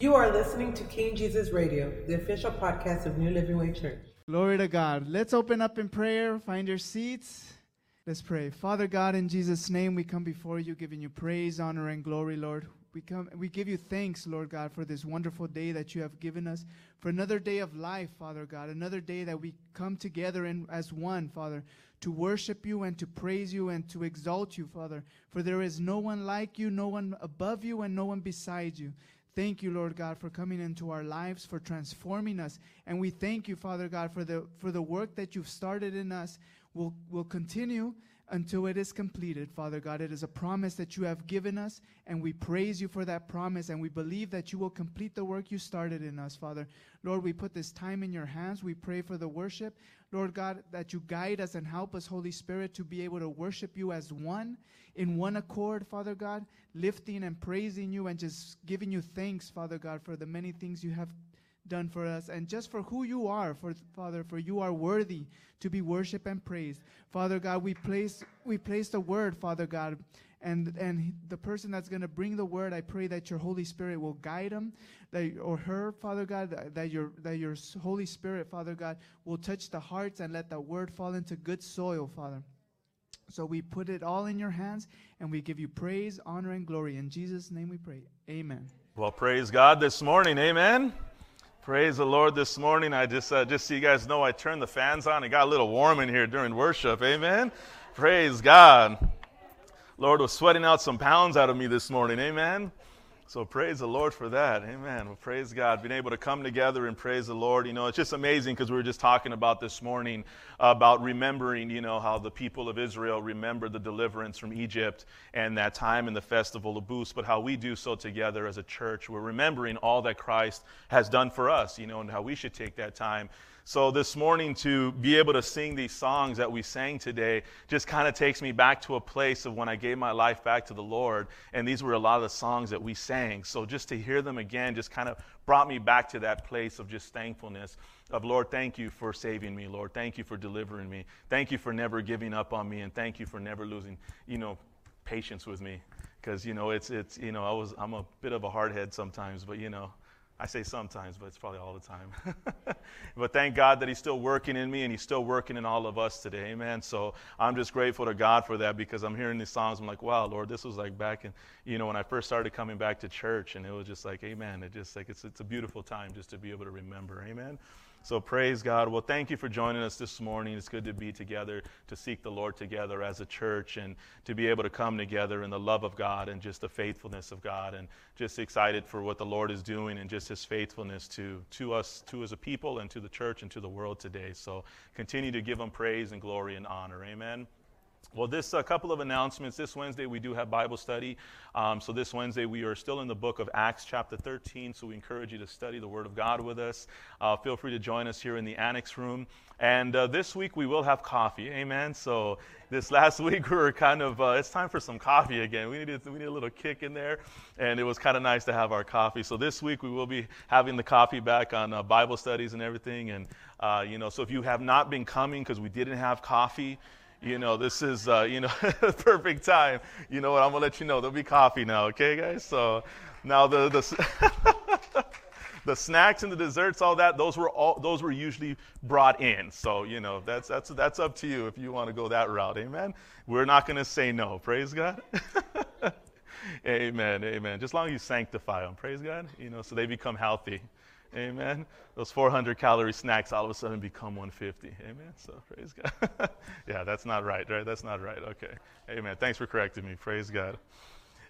You are listening to King Jesus Radio, the official podcast of New Living Way Church. Glory to God. Let's open up in prayer. Find your seats. Let's pray. Father God, in Jesus' name, we come before you, giving you praise, honor, and glory, Lord. We come we give you thanks, Lord God, for this wonderful day that you have given us, for another day of life, Father God, another day that we come together in, as one, Father, to worship you and to praise you and to exalt you, Father. For there is no one like you, no one above you, and no one beside you. Thank you, Lord God, for coming into our lives, for transforming us. And we thank you, Father God, for the for the work that you've started in us will will continue until it is completed, Father God. It is a promise that you have given us, and we praise you for that promise, and we believe that you will complete the work you started in us, Father. Lord, we put this time in your hands. We pray for the worship. Lord God, that you guide us and help us, Holy Spirit, to be able to worship you as one, in one accord, Father God, lifting and praising you and just giving you thanks, Father God, for the many things you have done for us and just for who you are for father for you are worthy to be worshiped and praised. Father god we place we place the word father god and and the person that's going to bring the word i pray that your holy spirit will guide him that or her father god that, that your that your holy spirit father god will touch the hearts and let the word fall into good soil father so we put it all in your hands and we give you praise honor and glory in jesus name we pray amen well praise god this morning amen Praise the Lord this morning. I just, uh, just so you guys know, I turned the fans on. It got a little warm in here during worship. Amen. Praise God. Lord was sweating out some pounds out of me this morning. Amen. So praise the Lord for that. Amen. Well, praise God. Being able to come together and praise the Lord. You know, it's just amazing because we were just talking about this morning about remembering, you know, how the people of Israel remembered the deliverance from Egypt and that time in the festival of booths, but how we do so together as a church. We're remembering all that Christ has done for us, you know, and how we should take that time so, this morning, to be able to sing these songs that we sang today just kind of takes me back to a place of when I gave my life back to the Lord. And these were a lot of the songs that we sang. So, just to hear them again just kind of brought me back to that place of just thankfulness of Lord, thank you for saving me. Lord, thank you for delivering me. Thank you for never giving up on me. And thank you for never losing, you know, patience with me. Because, you know, it's, it's, you know, I was, I'm a bit of a hardhead sometimes, but, you know, I say sometimes, but it's probably all the time. but thank God that He's still working in me and He's still working in all of us today. Amen. So I'm just grateful to God for that because I'm hearing these songs. I'm like, wow, Lord, this was like back in, you know, when I first started coming back to church and it was just like, amen. It just like, it's, it's a beautiful time just to be able to remember. Amen. So praise God. Well, thank you for joining us this morning. It's good to be together, to seek the Lord together as a church, and to be able to come together in the love of God and just the faithfulness of God, and just excited for what the Lord is doing and just His faithfulness to to us, to as a people, and to the church and to the world today. So continue to give Him praise and glory and honor. Amen. Well, this a couple of announcements. This Wednesday we do have Bible study. Um, so this Wednesday we are still in the book of Acts, chapter 13. So we encourage you to study the Word of God with us. Uh, feel free to join us here in the annex room. And uh, this week we will have coffee. Amen. So this last week we were kind of uh, it's time for some coffee again. We needed we need a little kick in there, and it was kind of nice to have our coffee. So this week we will be having the coffee back on uh, Bible studies and everything. And uh, you know, so if you have not been coming because we didn't have coffee you know, this is, uh, you know, perfect time. You know what? I'm going to let you know. There'll be coffee now, okay, guys? So now the, the, the snacks and the desserts, all that, those were, all, those were usually brought in. So, you know, that's, that's, that's up to you if you want to go that route. Amen? We're not going to say no. Praise God. amen. Amen. Just long as you sanctify them. Praise God. You know, so they become healthy. Amen. Those 400 calorie snacks all of a sudden become 150. Amen. So praise God. yeah, that's not right, right? That's not right. Okay. Amen. Thanks for correcting me. Praise God.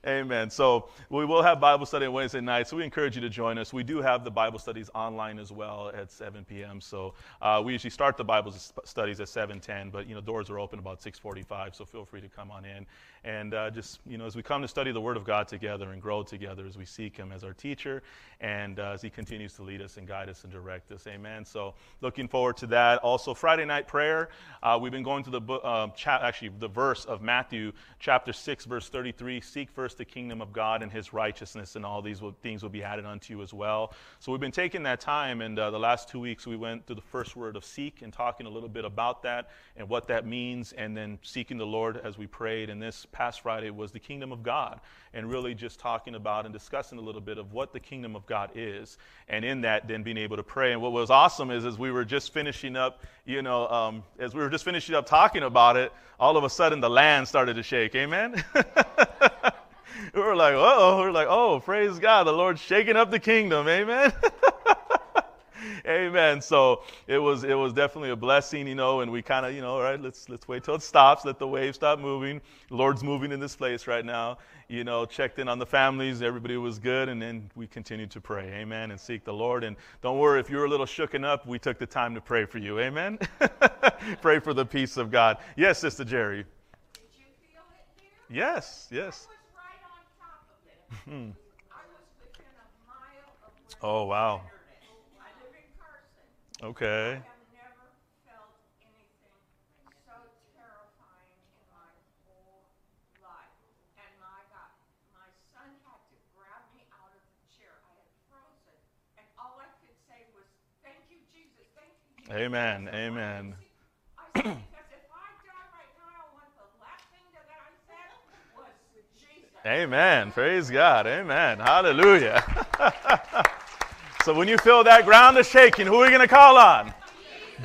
Amen. So we will have Bible study on Wednesday night. So we encourage you to join us. We do have the Bible studies online as well at 7 p.m. So uh, we usually start the Bible studies at 7:10, but you know doors are open about 6:45. So feel free to come on in and uh, just you know as we come to study the Word of God together and grow together as we seek Him as our teacher and uh, as He continues to lead us and guide us and direct us. Amen. So looking forward to that. Also Friday night prayer. Uh, we've been going to the book, uh, cha- actually the verse of Matthew chapter 6 verse 33. Seek first first the kingdom of God and his righteousness, and all these will, things will be added unto you as well. So we've been taking that time, and uh, the last two weeks we went through the first word of seek and talking a little bit about that and what that means, and then seeking the Lord as we prayed. And this past Friday was the kingdom of God, and really just talking about and discussing a little bit of what the kingdom of God is, and in that, then being able to pray. And what was awesome is, as we were just finishing up, you know, um, as we were just finishing up talking about it, all of a sudden the land started to shake. Amen. we were like, oh, we are like, oh, praise God, the Lord's shaking up the kingdom. Amen. Amen. So it was it was definitely a blessing, you know, and we kind of, you know, all right, let's let's wait till it stops, let the waves stop moving. The Lord's moving in this place right now. You know, checked in on the families, everybody was good, and then we continued to pray. Amen. And seek the Lord. And don't worry if you're a little shooken up, we took the time to pray for you. Amen. pray for the peace of God. Yes, Sister Jerry. Yes, yes. Oh, wow. Okay. Amen. Amen. Amen. Praise God. Amen. Hallelujah. so when you feel that ground is shaking, who are you going to call on?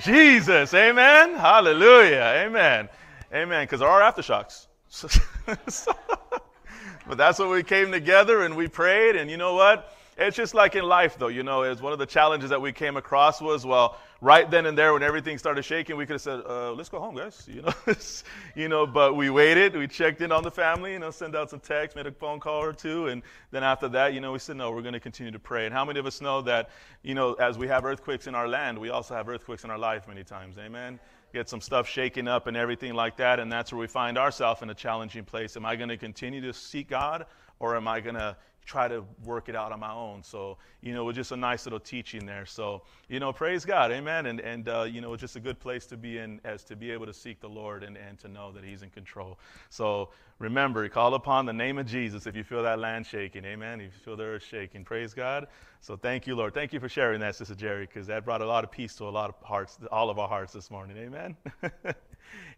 Jesus. Amen. Hallelujah. Amen. Amen. Because there are aftershocks. but that's what we came together and we prayed. And you know what? It's just like in life, though. You know, it's one of the challenges that we came across was, well, right then and there when everything started shaking, we could have said, uh, let's go home, guys. You know, you know, but we waited. We checked in on the family, you know, sent out some texts, made a phone call or two. And then after that, you know, we said, no, we're going to continue to pray. And how many of us know that, you know, as we have earthquakes in our land, we also have earthquakes in our life many times. Amen get some stuff shaken up and everything like that, and that's where we find ourselves in a challenging place. Am I going to continue to seek God, or am I going to try to work it out on my own. So, you know, it was just a nice little teaching there. So, you know, praise God. Amen. And, and uh, you know, it's just a good place to be in as to be able to seek the Lord and, and to know that He's in control. So remember, call upon the name of Jesus if you feel that land shaking. Amen. If you feel the earth shaking. Praise God. So thank you, Lord. Thank you for sharing that, Sister Jerry, because that brought a lot of peace to a lot of hearts, all of our hearts this morning. Amen.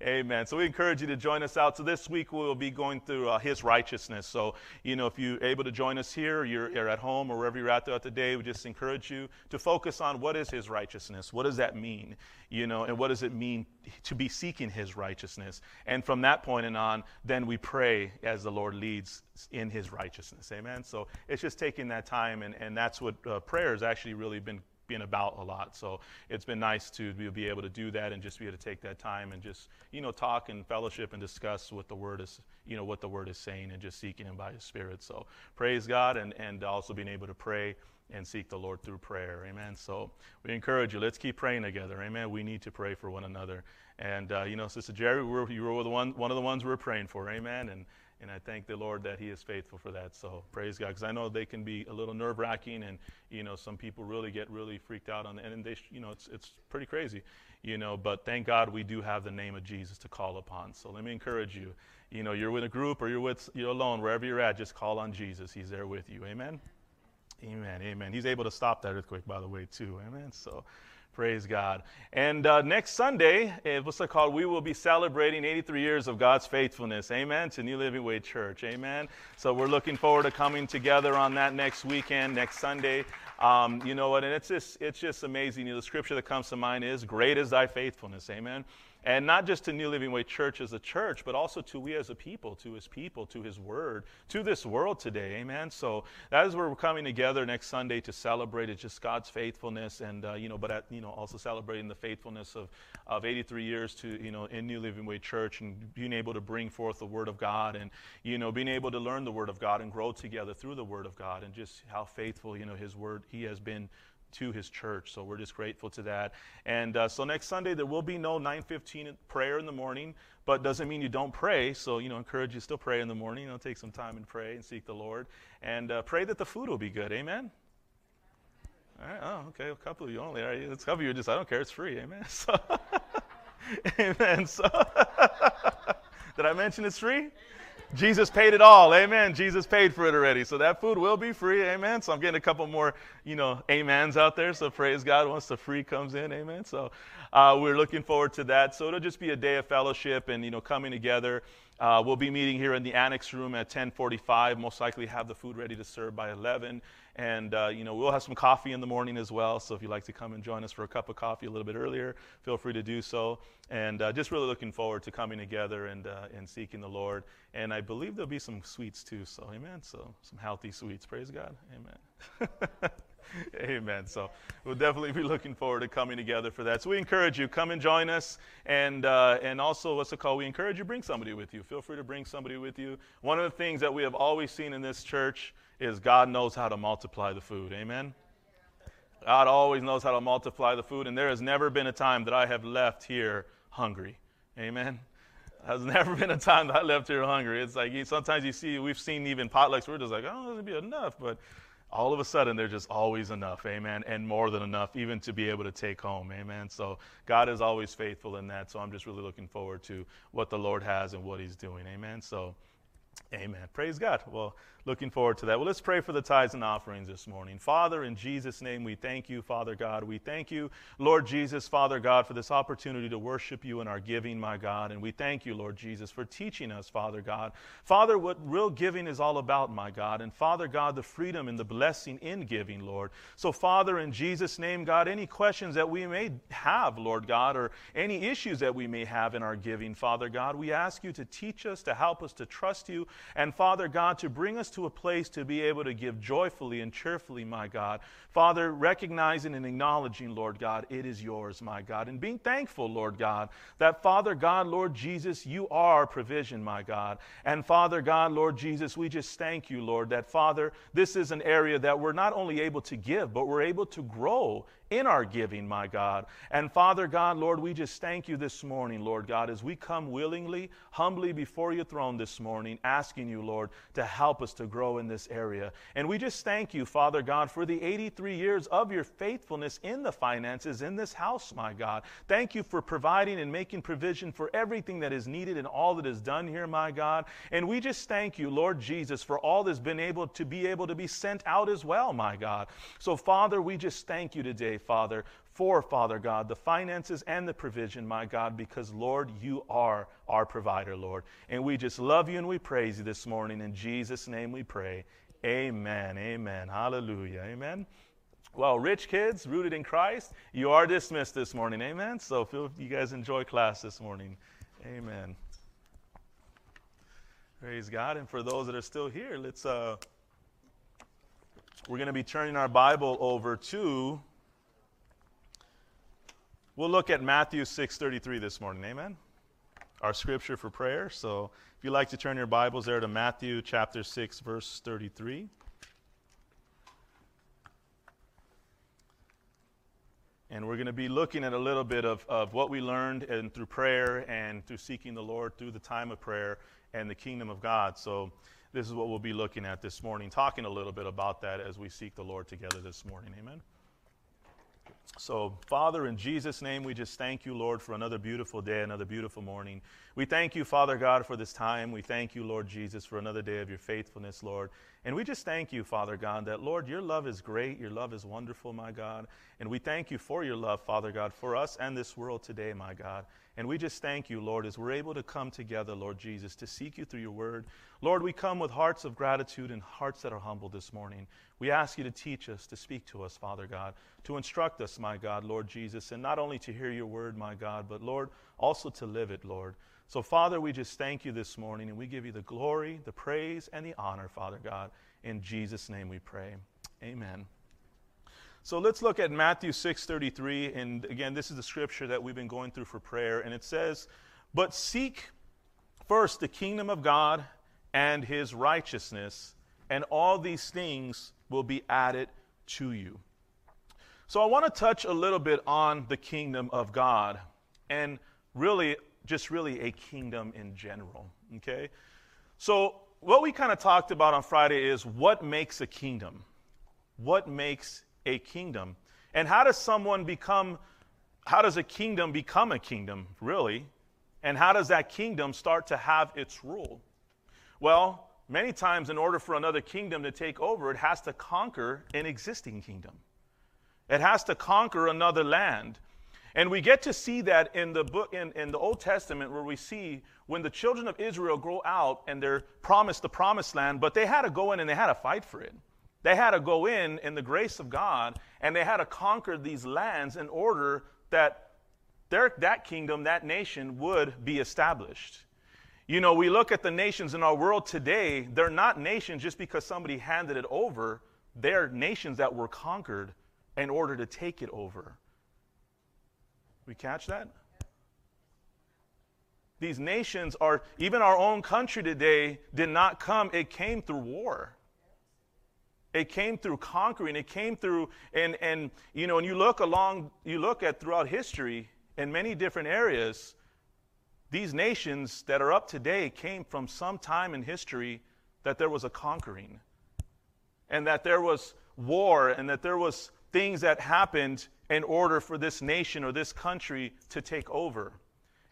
Amen. So we encourage you to join us out. So this week we will be going through uh, His righteousness. So, you know, if you're able to join us here, you're, you're at home or wherever you're at throughout the day, we just encourage you to focus on what is His righteousness? What does that mean? You know, and what does it mean to be seeking His righteousness? And from that point and on, then we pray as the Lord leads in His righteousness. Amen. So it's just taking that time, and, and that's what uh, prayer has actually really been been about a lot. So it's been nice to be able to do that and just be able to take that time and just you know talk and fellowship and discuss what the word is you know what the word is saying and just seeking Him by His Spirit. So praise God and and also being able to pray and seek the Lord through prayer. Amen. So we encourage you. Let's keep praying together. Amen. We need to pray for one another. And uh, you know, Sister Jerry, we're, you were the one one of the ones we we're praying for. Amen. And and I thank the Lord that He is faithful for that. So praise God, because I know they can be a little nerve wracking, and you know some people really get really freaked out on, and they, you know, it's it's pretty crazy, you know. But thank God we do have the name of Jesus to call upon. So let me encourage you. You know, you're with a group or you're with you're alone, wherever you're at, just call on Jesus. He's there with you. Amen. Amen. Amen. He's able to stop that earthquake, by the way, too. Amen. So. Praise God. And uh, next Sunday, what's it called? We will be celebrating 83 years of God's faithfulness. Amen. To New Living Way Church. Amen. So we're looking forward to coming together on that next weekend, next Sunday. Um, you know what? And it's just, it's just amazing. You know, the scripture that comes to mind is, Great is thy faithfulness. Amen. And not just to New Living Way Church as a church, but also to we as a people, to his people, to his word, to this world today. Amen. So that is where we're coming together next Sunday to celebrate it's just God's faithfulness and, uh, you know, but at, you know, also celebrating the faithfulness of, of 83 years to, you know, in New Living Way Church and being able to bring forth the word of God and, you know, being able to learn the word of God and grow together through the word of God and just how faithful, you know, his word, he has been to his church. So we're just grateful to that. And uh, so next Sunday there will be no 9:15 prayer in the morning, but doesn't mean you don't pray. So you know, encourage you to still pray in the morning. You know, take some time and pray and seek the Lord, and uh, pray that the food will be good. Amen. All right. Oh, okay. A couple of you only. All right. It's a couple of you just I don't care. It's free. Amen. So, amen. So, did I mention it's free? Jesus paid it all. Amen. Jesus paid for it already. So that food will be free. Amen. So I'm getting a couple more, you know, amens out there. So praise God once the free comes in. Amen. So uh, we're looking forward to that. So it'll just be a day of fellowship and, you know, coming together. Uh, we'll be meeting here in the annex room at 10:45. Most likely have the food ready to serve by 11, and uh, you know we'll have some coffee in the morning as well. So if you'd like to come and join us for a cup of coffee a little bit earlier, feel free to do so. And uh, just really looking forward to coming together and uh, and seeking the Lord. And I believe there'll be some sweets too. So amen. So some healthy sweets. Praise God. Amen. Amen. So we'll definitely be looking forward to coming together for that. So we encourage you, come and join us. And, uh, and also, what's it called? We encourage you, bring somebody with you. Feel free to bring somebody with you. One of the things that we have always seen in this church is God knows how to multiply the food. Amen. God always knows how to multiply the food. And there has never been a time that I have left here hungry. Amen. There's never been a time that I left here hungry. It's like sometimes you see, we've seen even potlucks, we're just like, oh, this will be enough. But all of a sudden there's just always enough, amen, and more than enough even to be able to take home, amen. So God is always faithful in that. So I'm just really looking forward to what the Lord has and what He's doing, amen. So, amen. Praise God. Well, looking forward to that. Well, let's pray for the tithes and offerings this morning. Father, in Jesus' name, we thank you, Father God. We thank you, Lord Jesus, Father God, for this opportunity to worship you in our giving, my God. And we thank you, Lord Jesus, for teaching us, Father God. Father, what real giving is all about, my God. And Father God, the freedom and the blessing in giving, Lord. So, Father, in Jesus' name, God, any questions that we may have, Lord God, or any issues that we may have in our giving, Father God, we ask you to teach us, to help us to trust you, and Father God, to bring us to a place to be able to give joyfully and cheerfully, my God. Father, recognizing and acknowledging, Lord God, it is yours, my God. And being thankful, Lord God, that Father God, Lord Jesus, you are provision, my God. And Father God, Lord Jesus, we just thank you, Lord, that Father, this is an area that we're not only able to give, but we're able to grow in our giving, my God. And Father God, Lord, we just thank you this morning, Lord God, as we come willingly, humbly before your throne this morning, asking you, Lord, to help us to grow in this area. And we just thank you, Father God, for the 83 years of your faithfulness in the finances in this house, my God. Thank you for providing and making provision for everything that is needed and all that is done here, my God. And we just thank you, Lord Jesus, for all that's been able to be able to be sent out as well, my God. So, Father, we just thank you today, Father, for, Father God, the finances and the provision, my God, because, Lord, you are our provider, Lord. And we just love you and we praise you this morning. In Jesus' name we pray. Amen. Amen. Hallelujah. Amen. Well, rich kids rooted in Christ, you are dismissed this morning. Amen. So, feel you guys enjoy class this morning. Amen. Praise God. And for those that are still here, let's uh we're going to be turning our Bible over to We'll look at Matthew 6:33 this morning. Amen. Our scripture for prayer. So, if you'd like to turn your Bibles there to Matthew chapter 6 verse 33. And we're going to be looking at a little bit of, of what we learned and through prayer and through seeking the Lord through the time of prayer and the kingdom of God. So, this is what we'll be looking at this morning, talking a little bit about that as we seek the Lord together this morning. Amen. So, Father, in Jesus' name, we just thank you, Lord, for another beautiful day, another beautiful morning. We thank you, Father God, for this time. We thank you, Lord Jesus, for another day of your faithfulness, Lord. And we just thank you, Father God, that, Lord, your love is great. Your love is wonderful, my God. And we thank you for your love, Father God, for us and this world today, my God. And we just thank you, Lord, as we're able to come together, Lord Jesus, to seek you through your word. Lord, we come with hearts of gratitude and hearts that are humble this morning. We ask you to teach us, to speak to us, Father God, to instruct us, my God, Lord Jesus, and not only to hear your word, my God, but, Lord, also to live it, Lord. So, Father, we just thank you this morning, and we give you the glory, the praise, and the honor, Father God. In Jesus' name we pray. Amen. So let's look at Matthew 6:33 and again this is the scripture that we've been going through for prayer and it says, "But seek first the kingdom of God and his righteousness, and all these things will be added to you." So I want to touch a little bit on the kingdom of God and really just really a kingdom in general, okay? So what we kind of talked about on Friday is what makes a kingdom? What makes a kingdom. And how does someone become, how does a kingdom become a kingdom, really? And how does that kingdom start to have its rule? Well, many times, in order for another kingdom to take over, it has to conquer an existing kingdom, it has to conquer another land. And we get to see that in the book in, in the Old Testament where we see when the children of Israel grow out and they're promised the promised land, but they had to go in and they had to fight for it. They had to go in in the grace of God and they had to conquer these lands in order that their, that kingdom, that nation would be established. You know, we look at the nations in our world today, they're not nations just because somebody handed it over. They're nations that were conquered in order to take it over. We catch that? These nations are, even our own country today did not come, it came through war. It came through conquering. It came through, and, and you know, and you look along, you look at throughout history in many different areas, these nations that are up today came from some time in history that there was a conquering, and that there was war, and that there was things that happened in order for this nation or this country to take over.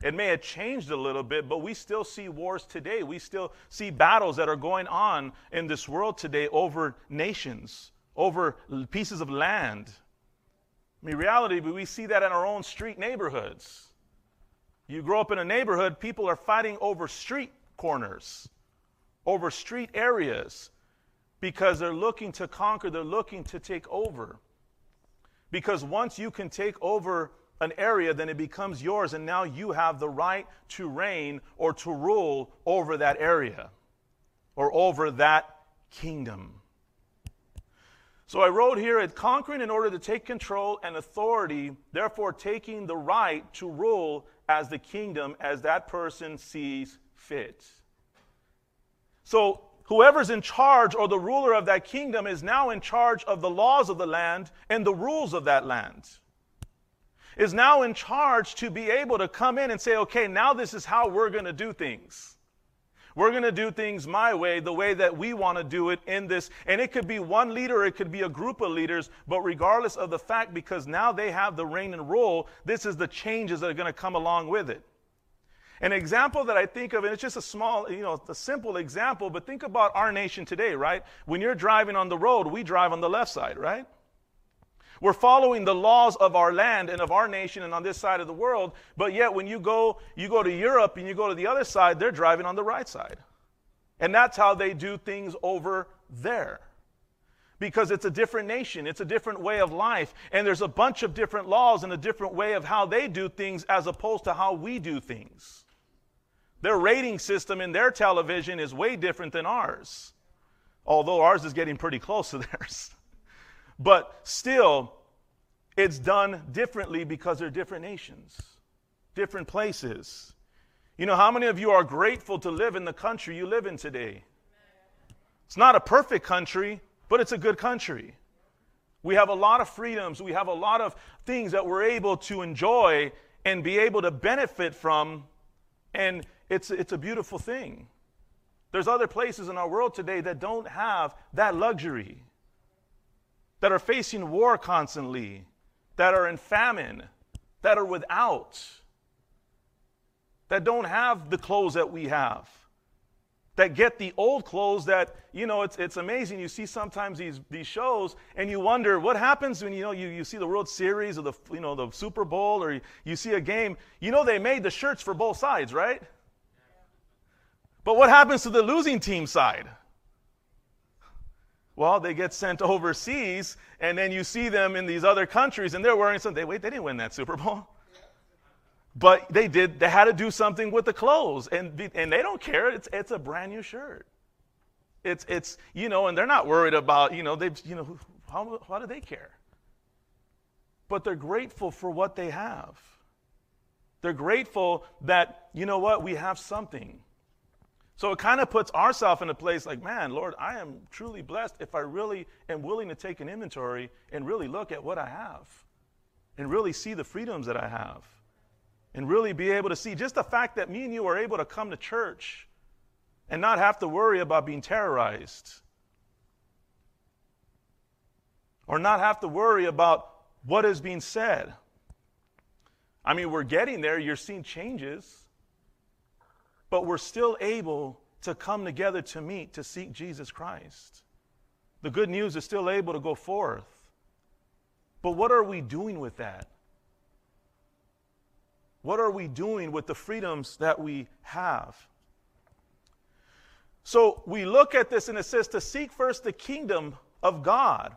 It may have changed a little bit, but we still see wars today. We still see battles that are going on in this world today over nations, over pieces of land. I mean, reality, we see that in our own street neighborhoods. You grow up in a neighborhood, people are fighting over street corners, over street areas, because they're looking to conquer, they're looking to take over. Because once you can take over an area, then it becomes yours, and now you have the right to reign or to rule over that area or over that kingdom. So I wrote here at conquering in order to take control and authority, therefore taking the right to rule as the kingdom as that person sees fit. So whoever's in charge or the ruler of that kingdom is now in charge of the laws of the land and the rules of that land. Is now in charge to be able to come in and say, okay, now this is how we're going to do things. We're going to do things my way, the way that we want to do it in this. And it could be one leader, it could be a group of leaders, but regardless of the fact, because now they have the reign and rule, this is the changes that are going to come along with it. An example that I think of, and it's just a small, you know, a simple example, but think about our nation today, right? When you're driving on the road, we drive on the left side, right? We're following the laws of our land and of our nation and on this side of the world, but yet when you go, you go to Europe and you go to the other side, they're driving on the right side. And that's how they do things over there because it's a different nation, it's a different way of life, and there's a bunch of different laws and a different way of how they do things as opposed to how we do things. Their rating system in their television is way different than ours, although ours is getting pretty close to theirs. but still, it's done differently because they're different nations, different places. You know, how many of you are grateful to live in the country you live in today? It's not a perfect country, but it's a good country. We have a lot of freedoms. We have a lot of things that we're able to enjoy and be able to benefit from. And it's, it's a beautiful thing. There's other places in our world today that don't have that luxury, that are facing war constantly, that are in famine, that are without, that don't have the clothes that we have, that get the old clothes that, you know, it's, it's amazing. You see sometimes these, these shows and you wonder what happens when, you know, you, you see the World Series or the, you know, the Super Bowl or you, you see a game. You know, they made the shirts for both sides, right? But what happens to the losing team side? Well, they get sent overseas, and then you see them in these other countries, and they're wearing something. Wait, they didn't win that Super Bowl. But they did, they had to do something with the clothes, and, and they don't care. It's, it's a brand new shirt. It's, it's, you know, and they're not worried about, you know, they've, you know, how, how do they care? But they're grateful for what they have. They're grateful that, you know what, we have something. So it kind of puts ourselves in a place like, man, Lord, I am truly blessed if I really am willing to take an inventory and really look at what I have and really see the freedoms that I have and really be able to see just the fact that me and you are able to come to church and not have to worry about being terrorized or not have to worry about what is being said. I mean, we're getting there, you're seeing changes but we're still able to come together to meet, to seek Jesus Christ. The good news is still able to go forth. But what are we doing with that? What are we doing with the freedoms that we have? So we look at this and it says to seek first the kingdom of God.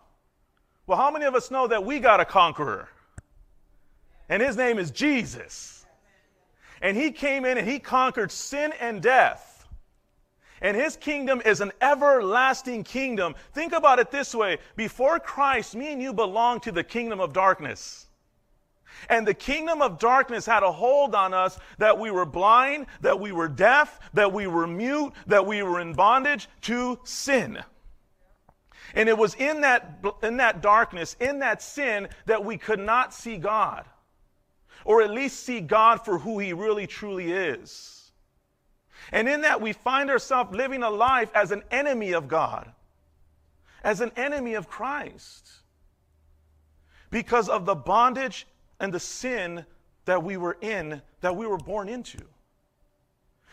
Well, how many of us know that we got a conqueror? And his name is Jesus. And he came in and he conquered sin and death. And his kingdom is an everlasting kingdom. Think about it this way before Christ, me and you belong to the kingdom of darkness. And the kingdom of darkness had a hold on us that we were blind, that we were deaf, that we were mute, that we were in bondage to sin. And it was in that, in that darkness, in that sin, that we could not see God, or at least see God for who He really truly is. And in that, we find ourselves living a life as an enemy of God, as an enemy of Christ, because of the bondage and the sin that we were in, that we were born into,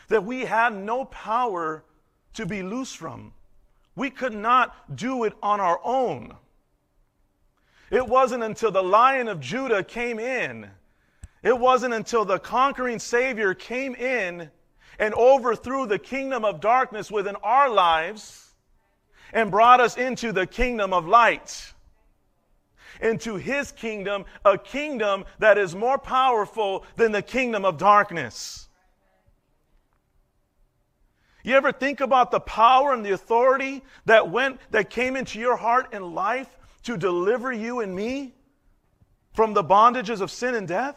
that we had no power to be loose from. We could not do it on our own. It wasn't until the Lion of Judah came in, it wasn't until the conquering Savior came in and overthrew the kingdom of darkness within our lives and brought us into the kingdom of light. Into his kingdom, a kingdom that is more powerful than the kingdom of darkness. You ever think about the power and the authority that went that came into your heart and life to deliver you and me from the bondages of sin and death?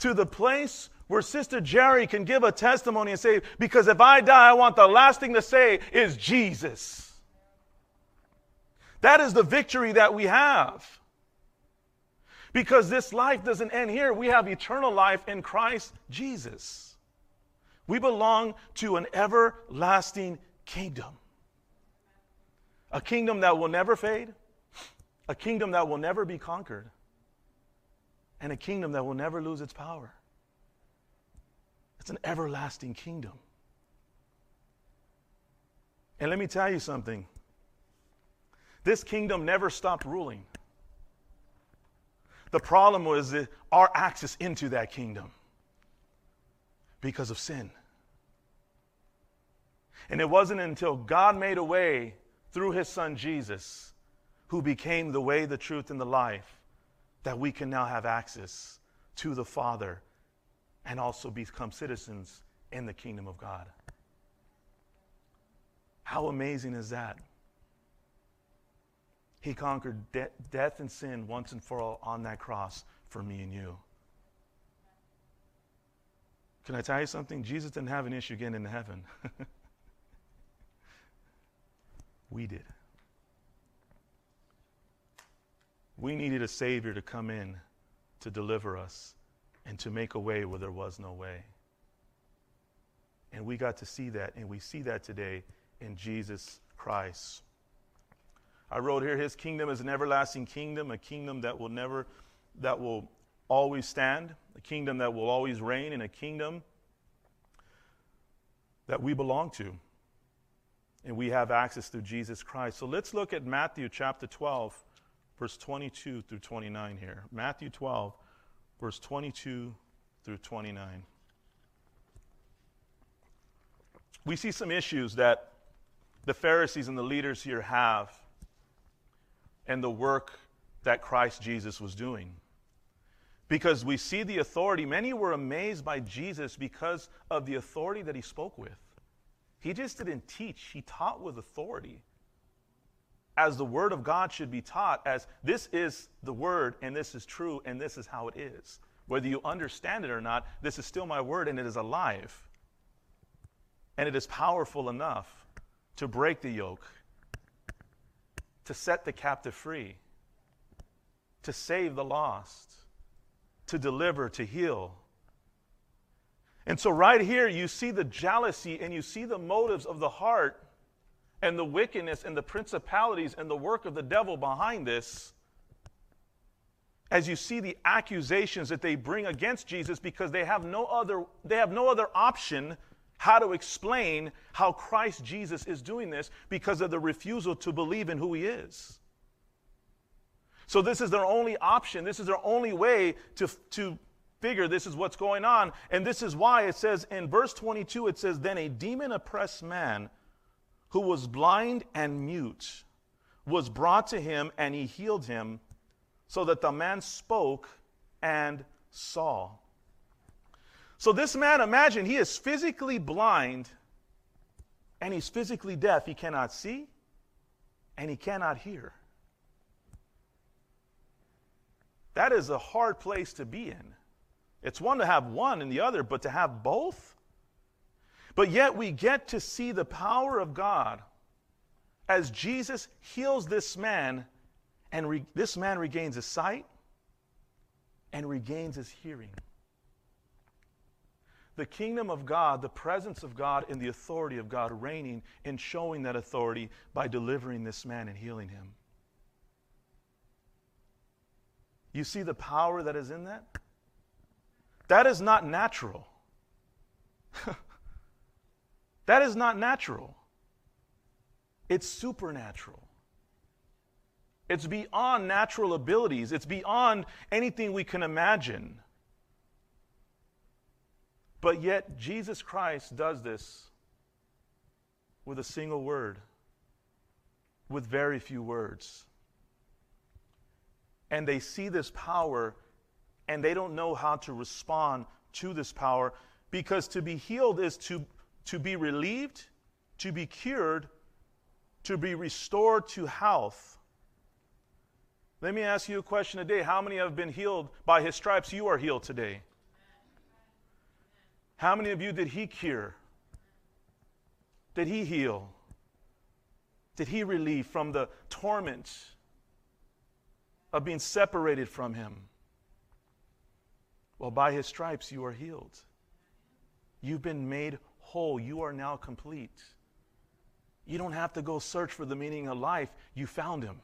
To the place where Sister Jerry can give a testimony and say, Because if I die, I want the last thing to say is Jesus. That is the victory that we have. Because this life doesn't end here. We have eternal life in Christ Jesus. We belong to an everlasting kingdom. A kingdom that will never fade, a kingdom that will never be conquered, and a kingdom that will never lose its power. It's an everlasting kingdom. And let me tell you something this kingdom never stopped ruling. The problem was our access into that kingdom because of sin. And it wasn't until God made a way through his son Jesus, who became the way, the truth, and the life, that we can now have access to the Father and also become citizens in the kingdom of God. How amazing is that? He conquered de- death and sin once and for all on that cross for me and you. Can I tell you something? Jesus didn't have an issue getting into heaven. we did. We needed a Savior to come in to deliver us and to make a way where there was no way. And we got to see that, and we see that today in Jesus Christ. I wrote here, His kingdom is an everlasting kingdom, a kingdom that will never, that will always stand, a kingdom that will always reign, and a kingdom that we belong to. And we have access through Jesus Christ. So let's look at Matthew chapter 12, verse 22 through 29 here. Matthew 12, verse 22 through 29. We see some issues that the Pharisees and the leaders here have and the work that Christ Jesus was doing because we see the authority. Many were amazed by Jesus because of the authority that he spoke with. He just didn't teach, he taught with authority. As the word of God should be taught, as this is the word and this is true and this is how it is. Whether you understand it or not, this is still my word and it is alive. And it is powerful enough to break the yoke, to set the captive free, to save the lost to deliver, to heal. And so, right here, you see the jealousy and you see the motives of the heart and the wickedness and the principalities and the work of the devil behind this. as you see the accusations that they bring against Jesus because they have no other they have no other option how to explain how Christ Jesus is doing this because of the refusal to believe in who he is. So this is their only option. This is their only way to, to figure this is what's going on. And this is why it says in verse 22, it says, Then a demon oppressed man who was blind and mute was brought to him, and he healed him, so that the man spoke and saw. So, this man, imagine, he is physically blind and he's physically deaf. He cannot see and he cannot hear. That is a hard place to be in. It's one to have one and the other, but to have both? But yet we get to see the power of God as Jesus heals this man, and re- this man regains his sight and regains his hearing. The kingdom of God, the presence of God, and the authority of God reigning and showing that authority by delivering this man and healing him. You see the power that is in that? That is not natural. that is not natural. It's supernatural. It's beyond natural abilities, it's beyond anything we can imagine. But yet, Jesus Christ does this with a single word, with very few words. And they see this power and they don't know how to respond to this power because to be healed is to, to be relieved, to be cured, to be restored to health. Let me ask you a question today. How many have been healed by his stripes? You are healed today. How many of you did he cure? Did he heal? Did he relieve from the torment of being separated from him? Well, by his stripes you are healed. You've been made whole. You are now complete. You don't have to go search for the meaning of life. You found him.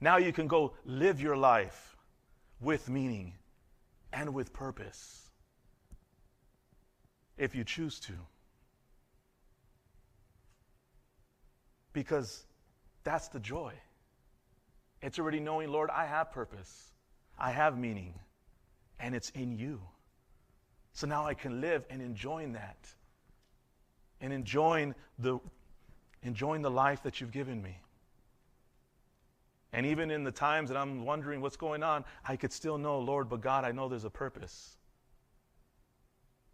Now you can go live your life with meaning and with purpose if you choose to. Because that's the joy. It's already knowing, Lord, I have purpose, I have meaning and it's in you. So now I can live and enjoying that. And enjoying the enjoying the life that you've given me. And even in the times that I'm wondering what's going on, I could still know, Lord, but God, I know there's a purpose.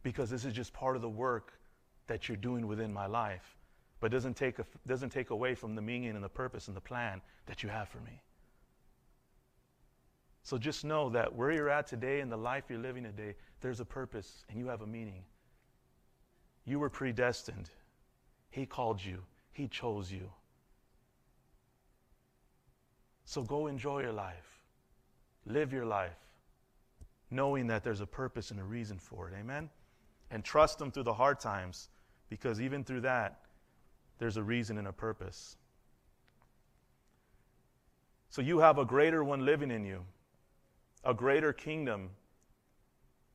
Because this is just part of the work that you're doing within my life. But doesn't take, a, doesn't take away from the meaning and the purpose and the plan that you have for me. So just know that where you're at today and the life you're living today, there's a purpose and you have a meaning. You were predestined. He called you, He chose you. So go enjoy your life. Live your life, knowing that there's a purpose and a reason for it. Amen? And trust Him through the hard times, because even through that, there's a reason and a purpose. So you have a greater one living in you a greater kingdom.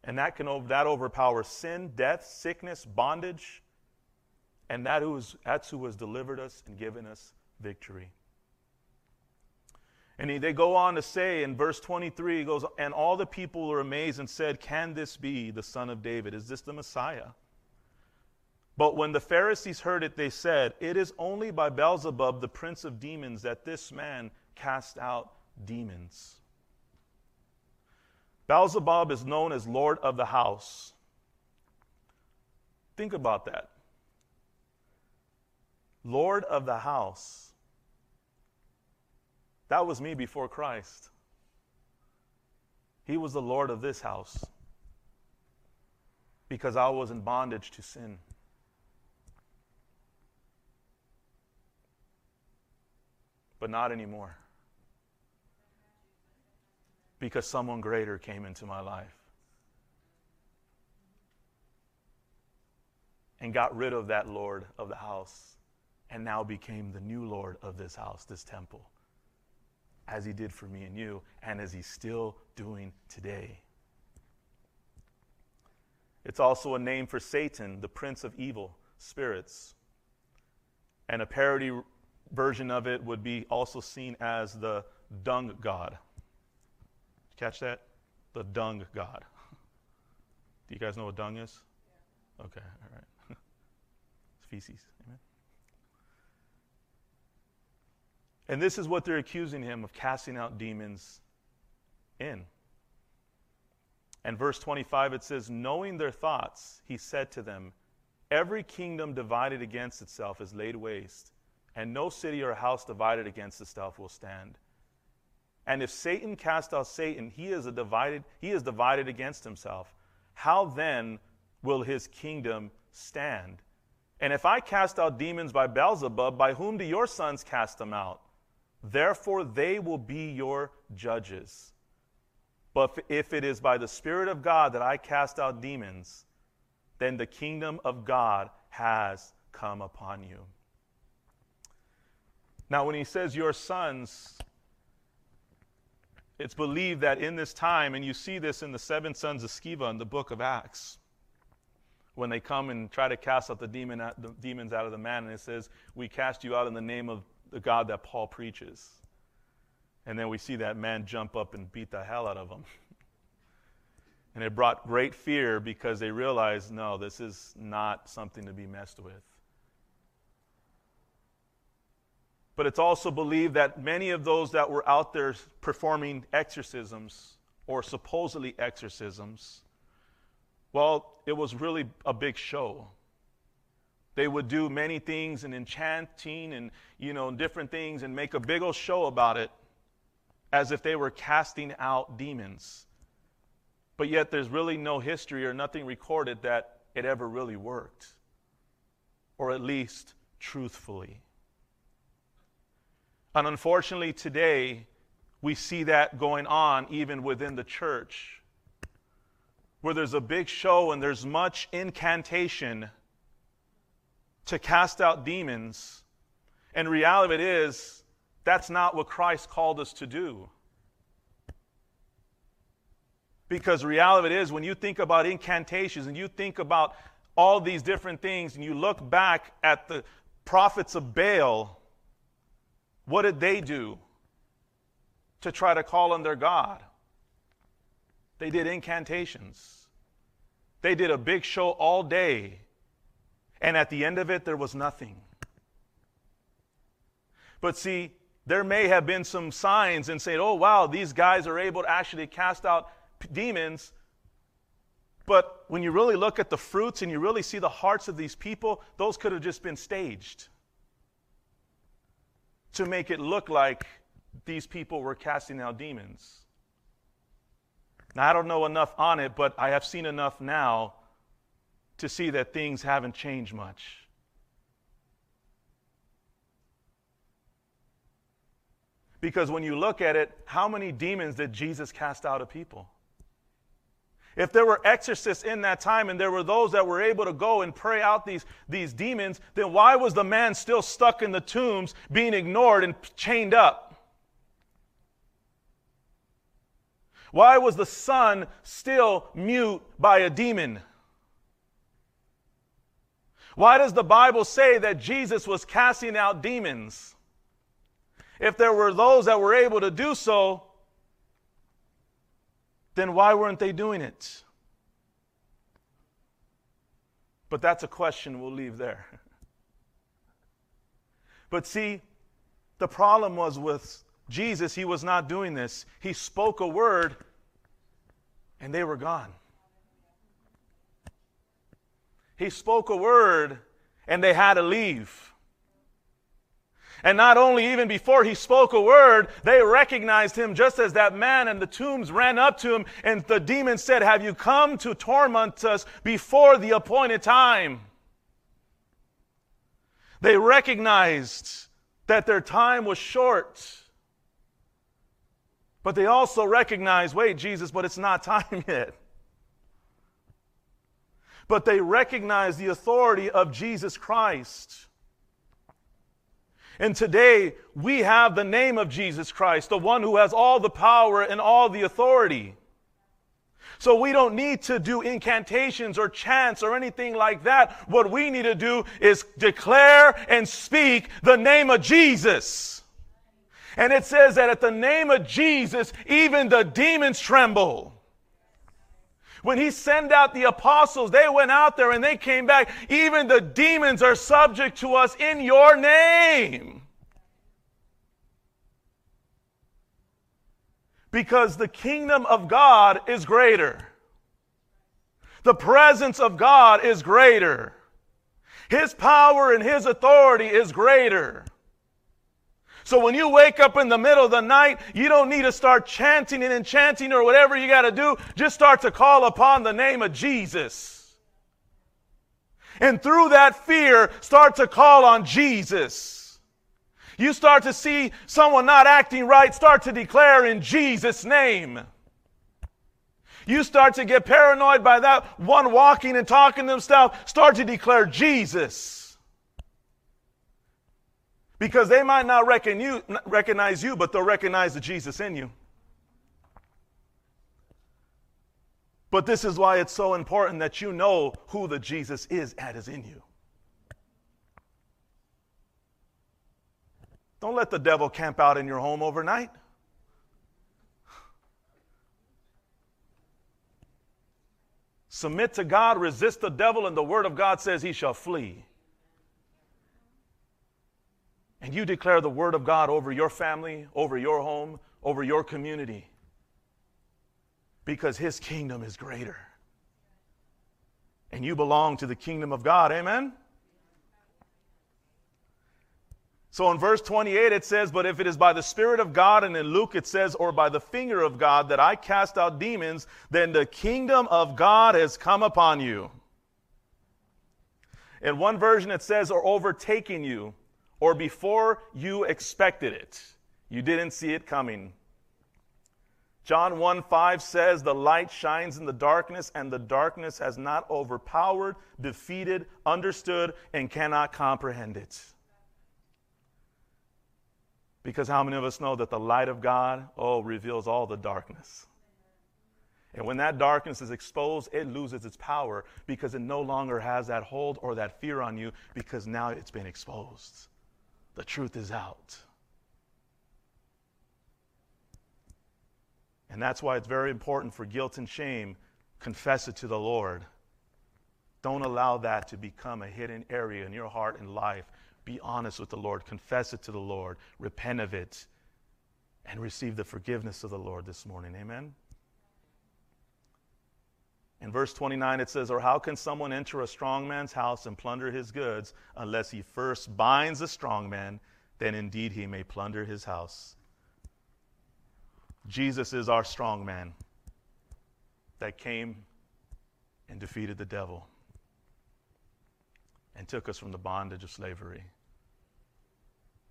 And that can that overpower sin, death, sickness, bondage. And that who is, that's who has delivered us and given us victory. And they go on to say in verse 23, he goes, And all the people were amazed and said, Can this be the son of David? Is this the Messiah? But when the Pharisees heard it, they said, It is only by Beelzebub, the prince of demons, that this man cast out demons. Beelzebub is known as Lord of the house. Think about that. Lord of the house. That was me before Christ. He was the Lord of this house because I was in bondage to sin. But not anymore because someone greater came into my life and got rid of that Lord of the house and now became the new Lord of this house, this temple. as he did for me and you, and as he's still doing today. It's also a name for Satan, the prince of evil spirits. And a parody version of it would be also seen as the dung god. Catch that? The dung god. Do you guys know what dung is? Okay, all right. it's feces. Amen. And this is what they're accusing him of casting out demons in. And verse 25 it says, Knowing their thoughts, he said to them, Every kingdom divided against itself is laid waste, and no city or house divided against itself will stand. And if Satan cast out Satan, he is, divided, he is divided against himself. How then will his kingdom stand? And if I cast out demons by Beelzebub, by whom do your sons cast them out? Therefore, they will be your judges. But if it is by the Spirit of God that I cast out demons, then the kingdom of God has come upon you. Now, when he says your sons, it's believed that in this time, and you see this in the seven sons of Sceva in the book of Acts, when they come and try to cast out the, demon, the demons out of the man, and it says, We cast you out in the name of the God that Paul preaches. And then we see that man jump up and beat the hell out of him. and it brought great fear because they realized no, this is not something to be messed with. But it's also believed that many of those that were out there performing exorcisms or supposedly exorcisms, well, it was really a big show. They would do many things and enchanting and, you know, different things and make a big old show about it as if they were casting out demons. But yet there's really no history or nothing recorded that it ever really worked, or at least truthfully. And unfortunately, today, we see that going on even within the church, where there's a big show and there's much incantation to cast out demons. And reality of it is, that's not what Christ called us to do. Because reality of it is, when you think about incantations and you think about all these different things and you look back at the prophets of Baal, what did they do to try to call on their God? They did incantations. They did a big show all day and at the end of it, there was nothing. But see, there may have been some signs and saying, oh, wow, these guys are able to actually cast out demons. But when you really look at the fruits and you really see the hearts of these people, those could have just been staged to make it look like these people were casting out demons. Now, I don't know enough on it, but I have seen enough now to see that things haven't changed much. Because when you look at it, how many demons did Jesus cast out of people? If there were exorcists in that time and there were those that were able to go and pray out these, these demons, then why was the man still stuck in the tombs, being ignored and chained up? Why was the son still mute by a demon? Why does the Bible say that Jesus was casting out demons? If there were those that were able to do so, then why weren't they doing it? But that's a question we'll leave there. But see, the problem was with Jesus, he was not doing this. He spoke a word and they were gone. He spoke a word and they had to leave. And not only even before he spoke a word, they recognized him just as that man and the tombs ran up to him and the demon said, Have you come to torment us before the appointed time? They recognized that their time was short. But they also recognized, wait, Jesus, but it's not time yet but they recognized the authority of Jesus Christ. And today we have the name of Jesus Christ, the one who has all the power and all the authority. So we don't need to do incantations or chants or anything like that. What we need to do is declare and speak the name of Jesus. And it says that at the name of Jesus, even the demons tremble. When he sent out the apostles, they went out there and they came back. Even the demons are subject to us in your name. Because the kingdom of God is greater. The presence of God is greater. His power and His authority is greater. So when you wake up in the middle of the night, you don't need to start chanting and enchanting or whatever you got to do. Just start to call upon the name of Jesus. And through that fear, start to call on Jesus. You start to see someone not acting right, start to declare in Jesus' name. You start to get paranoid by that one walking and talking to themselves, start to declare Jesus because they might not recognize you, but they'll recognize the Jesus in you. But this is why it's so important that you know who the Jesus is that is in you. Don't let the devil camp out in your home overnight. Submit to God, resist the devil, and the word of God says he shall flee and you declare the word of God over your family, over your home, over your community, because his kingdom is greater. And you belong to the kingdom of God. Amen? So in verse 28, it says, But if it is by the Spirit of God, and in Luke it says, or by the finger of God that I cast out demons, then the kingdom of God has come upon you. In one version it says, or overtaking you or before you expected it. You didn't see it coming. John 1 5 says, The light shines in the darkness, and the darkness has not overpowered, defeated, understood, and cannot comprehend it. Because how many of us know that the light of God, oh, reveals all the darkness? And when that darkness is exposed, it loses its power because it no longer has that hold or that fear on you because now it's been exposed. The truth is out. And that's why it's very important for guilt and shame, confess it to the Lord. Don't allow that to become a hidden area in your heart and life. Be honest with the Lord, confess it to the Lord, repent of it, and receive the forgiveness of the Lord this morning. Amen. In verse 29, it says, Or how can someone enter a strong man's house and plunder his goods unless he first binds the strong man? Then indeed he may plunder his house. Jesus is our strong man that came and defeated the devil and took us from the bondage of slavery.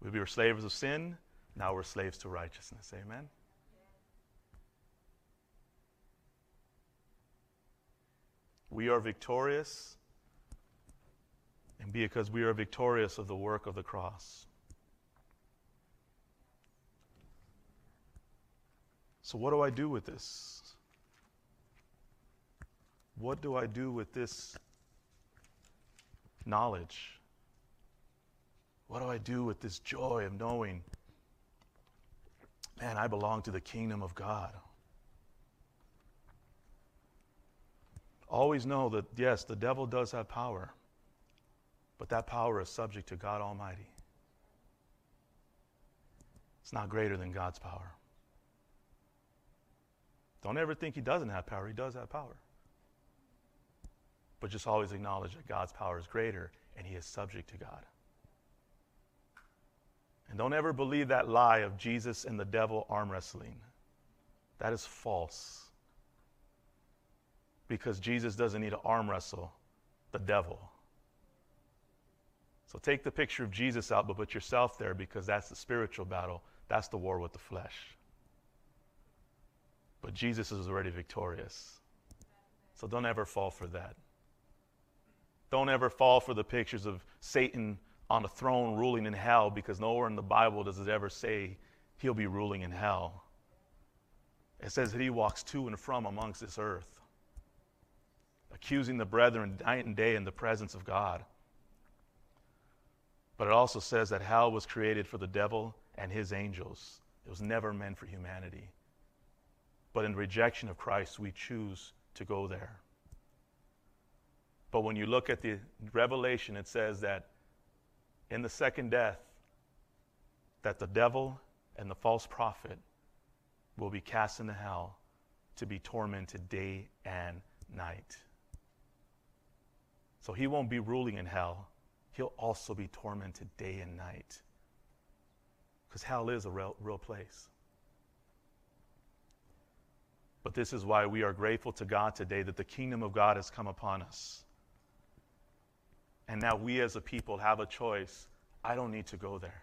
We were slaves of sin, now we're slaves to righteousness. Amen. We are victorious, and because we are victorious of the work of the cross. So, what do I do with this? What do I do with this knowledge? What do I do with this joy of knowing, man, I belong to the kingdom of God? Always know that, yes, the devil does have power, but that power is subject to God Almighty. It's not greater than God's power. Don't ever think he doesn't have power. He does have power. But just always acknowledge that God's power is greater and he is subject to God. And don't ever believe that lie of Jesus and the devil arm wrestling. That is false because Jesus doesn't need to arm wrestle the devil. So take the picture of Jesus out, but put yourself there because that's the spiritual battle. That's the war with the flesh. But Jesus is already victorious. So don't ever fall for that. Don't ever fall for the pictures of Satan on a throne ruling in hell because nowhere in the Bible does it ever say he'll be ruling in hell. It says that he walks to and from amongst this earth, accusing the brethren night and day in the presence of God. But it also says that hell was created for the devil and his angels. It was never meant for humanity. But in rejection of Christ, we choose to go there. But when you look at the revelation, it says that in the second death, that the devil and the false prophet will be cast into hell to be tormented day and night. So he won't be ruling in hell, he'll also be tormented day and night. Because hell is a real, real place. But this is why we are grateful to God today that the kingdom of God has come upon us. And now we as a people have a choice. I don't need to go there.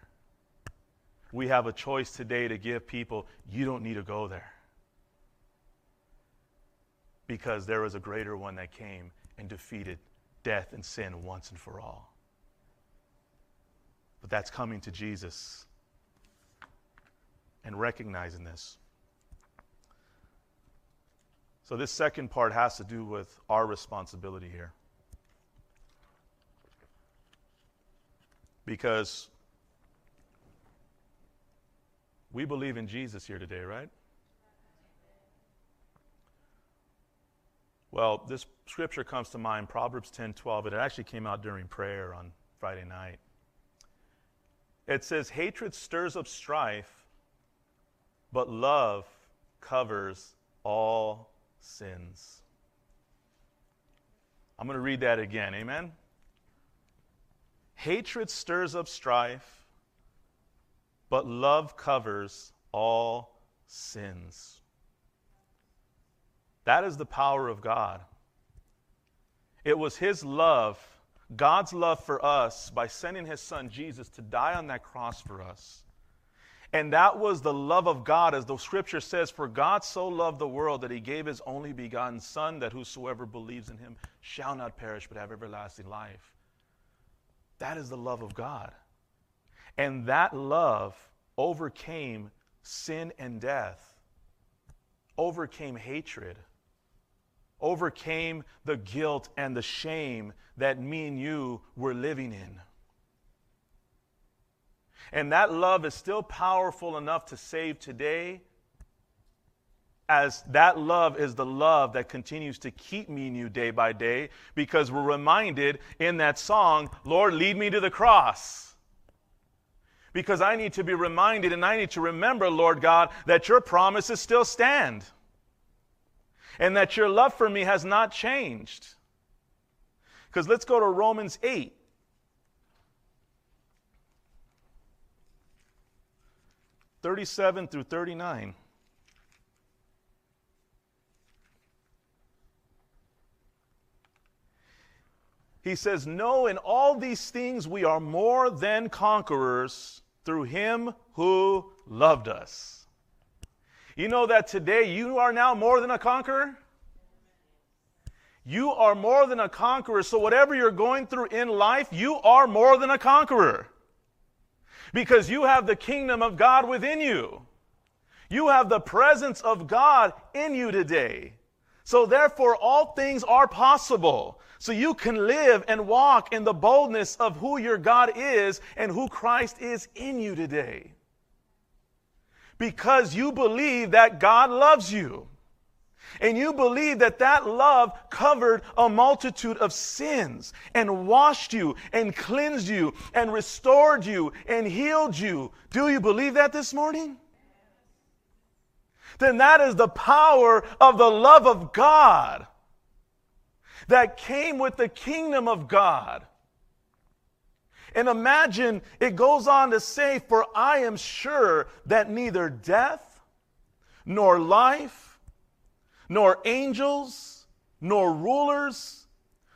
We have a choice today to give people, you don't need to go there. Because there is a greater one that came and defeated death and sin once and for all. But that's coming to Jesus and recognizing this. So, this second part has to do with our responsibility here. Because we believe in Jesus here today, right? Well, this scripture comes to mind, Proverbs 10 12. It actually came out during prayer on Friday night. It says, Hatred stirs up strife, but love covers all sins. I'm going to read that again. Amen? Hatred stirs up strife, but love covers all sins. That is the power of God. It was His love, God's love for us, by sending His Son Jesus to die on that cross for us. And that was the love of God, as the scripture says, For God so loved the world that he gave his only begotten Son, that whosoever believes in him shall not perish but have everlasting life. That is the love of God. And that love overcame sin and death, overcame hatred, overcame the guilt and the shame that me and you were living in. And that love is still powerful enough to save today, as that love is the love that continues to keep me and you day by day, because we're reminded in that song, Lord, lead me to the cross. Because I need to be reminded and I need to remember, Lord God, that your promises still stand and that your love for me has not changed. Because let's go to Romans 8. 37 through 39. He says, No, in all these things we are more than conquerors through him who loved us. You know that today you are now more than a conqueror? You are more than a conqueror. So, whatever you're going through in life, you are more than a conqueror because you have the kingdom of God within you. You have the presence of God in you today. So therefore, all things are possible. So you can live and walk in the boldness of who your God is and who Christ is in you today. Because you believe that God loves you. And you believe that that love covered a multitude of sins and washed you and cleansed you and restored you and healed you. Do you believe that this morning? Then that is the power of the love of God that came with the kingdom of God. And imagine it goes on to say, For I am sure that neither death, nor life, nor angels, nor rulers,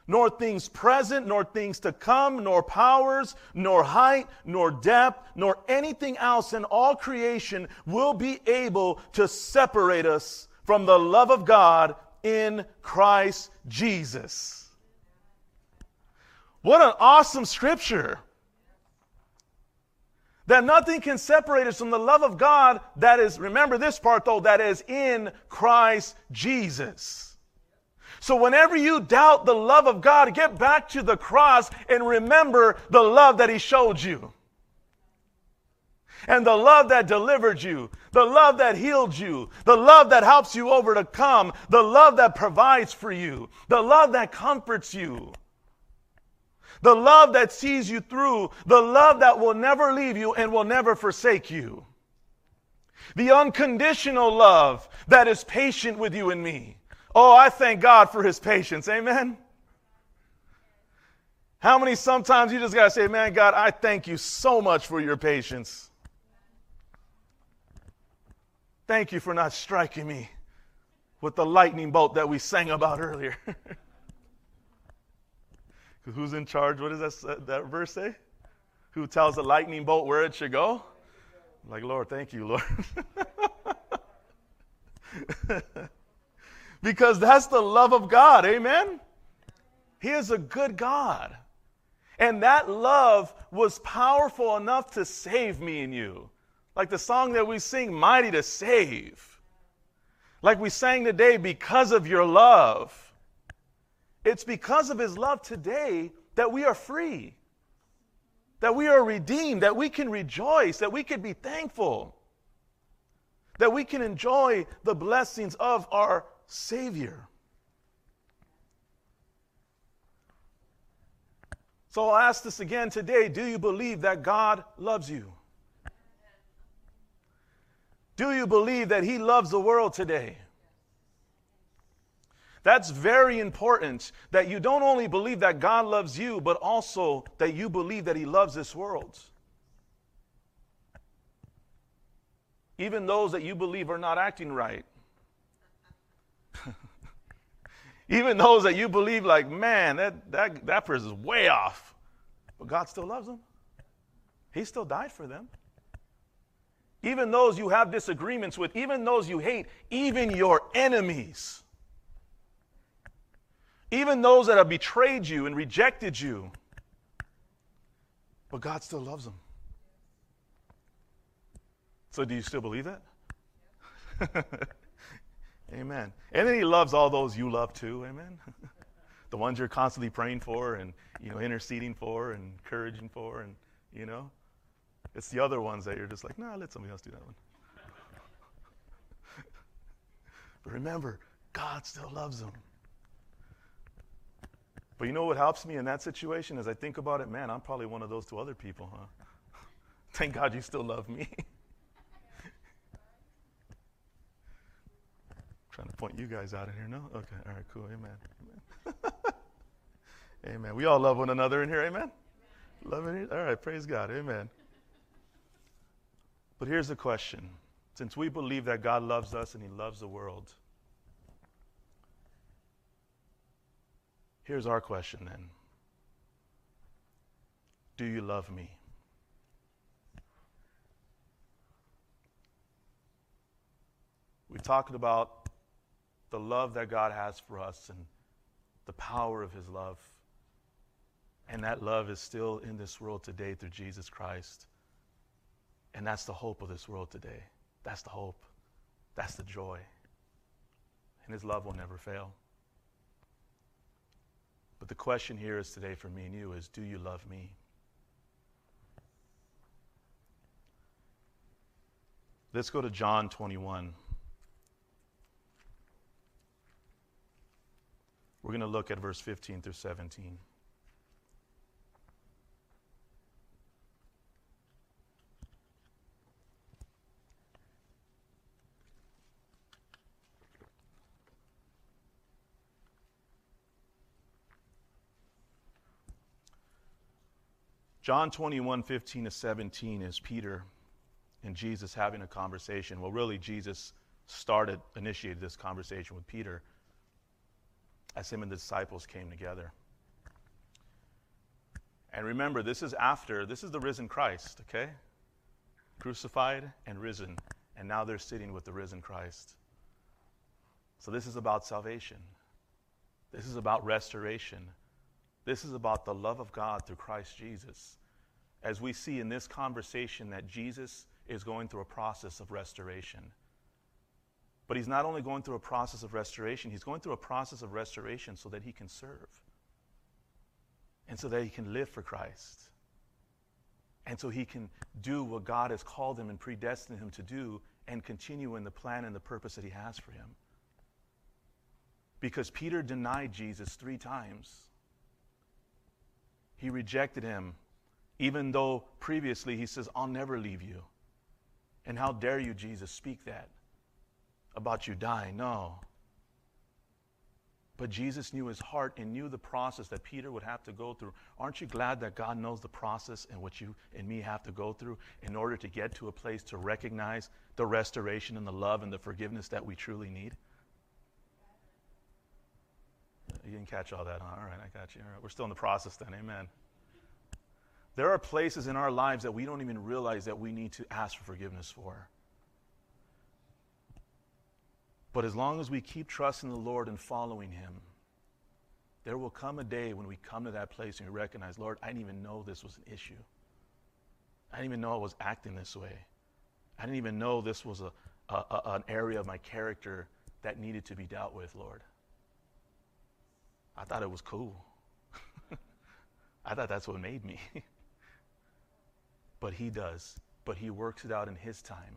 nor things present, nor things to come, nor powers, nor height, nor depth, nor anything else in all creation will be able to separate us from the love of God in Christ Jesus. What an awesome scripture! That nothing can separate us from the love of God that is, remember this part though, that is in Christ Jesus. So whenever you doubt the love of God, get back to the cross and remember the love that He showed you. And the love that delivered you, the love that healed you, the love that helps you over to come, the love that provides for you, the love that comforts you the love that sees you through, the love that will never leave you and will never forsake you, the unconditional love that is patient with you and me. Oh, I thank God for his patience. Amen. How many sometimes you just got to say, man, God, I thank you so much for your patience. Thank you for not striking me with the lightning bolt that we sang about earlier. Who's in charge? What does that, that verse say? Who tells the lightning bolt where it should go? like, Lord, thank you, Lord. because that's the love of God. Amen? He is a good God. And that love was powerful enough to save me and you. Like the song that we sing, Mighty to Save. Like we sang today, because of your love. It's because of his love today that we are free, that we are redeemed, that we can rejoice, that we can be thankful, that we can enjoy the blessings of our Savior. So I'll ask this again today Do you believe that God loves you? Do you believe that He loves the world today? That's very important that you don't only believe that God loves you, but also that you believe that He loves this world. Even those that you believe are not acting right. Even those that you believe, like, man, that, that, that person is way off. But God still loves them. He still died for them. Even those you have disagreements with, even those you hate, even your enemies even those that have betrayed you and rejected you. But God still loves them. So, do you still believe that? Amen. And then He loves all those you love too. Amen. the ones you're constantly praying for and you know interceding for and encouraging for, and you know, it's the other ones that you're just like, nah, let somebody else do that one. but remember, God still loves them. But you know what helps me in that situation as I think about it? Man, I'm probably one of those two other people, huh? Thank God you still love me. Trying to point you guys out in here, no? Okay, all right, cool, amen. Amen. amen. We all love one another in here, amen? Love it? All right, praise God, amen. But here's the question since we believe that God loves us and He loves the world, Here's our question then Do you love me? We've talked about the love that God has for us and the power of His love. And that love is still in this world today through Jesus Christ. And that's the hope of this world today. That's the hope. That's the joy. And His love will never fail. But the question here is today for me and you is do you love me? Let's go to John 21. We're going to look at verse 15 through 17. John 21, 15 to 17 is Peter and Jesus having a conversation. Well, really, Jesus started, initiated this conversation with Peter as him and the disciples came together. And remember, this is after, this is the risen Christ, okay? Crucified and risen. And now they're sitting with the risen Christ. So this is about salvation. This is about restoration. This is about the love of God through Christ Jesus. As we see in this conversation that Jesus is going through a process of restoration. But he's not only going through a process of restoration, he's going through a process of restoration so that he can serve and so that he can live for Christ. And so he can do what God has called him and predestined him to do and continue in the plan and the purpose that he has for him. Because Peter denied Jesus three times. He rejected him, even though previously he says, I'll never leave you. And how dare you, Jesus, speak that about you dying? No. But Jesus knew his heart and knew the process that Peter would have to go through. Aren't you glad that God knows the process and what you and me have to go through in order to get to a place to recognize the restoration and the love and the forgiveness that we truly need? You didn't catch all that, huh? All right, I got you. All right, we're still in the process then. Amen. There are places in our lives that we don't even realize that we need to ask for forgiveness for. But as long as we keep trusting the Lord and following Him, there will come a day when we come to that place and we recognize, Lord, I didn't even know this was an issue. I didn't even know I was acting this way. I didn't even know this was a, a, a an area of my character that needed to be dealt with, Lord. I thought it was cool. I thought that's what made me. but He does. But He works it out in His time.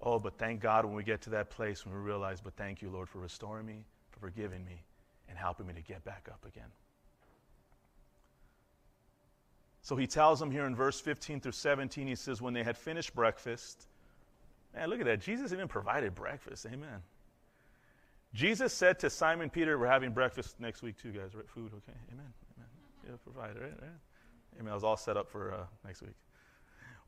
Oh, but thank God when we get to that place when we realize, but thank you, Lord, for restoring me, for forgiving me, and helping me to get back up again. So he tells them here in verse 15 through 17, he says, when they had finished breakfast, man, look at that. Jesus even provided breakfast. Amen. Jesus said to Simon Peter, we're having breakfast next week too, guys, right? Food, okay? Amen. Amen. Yeah, provide, right? right? Amen. I was all set up for uh, next week.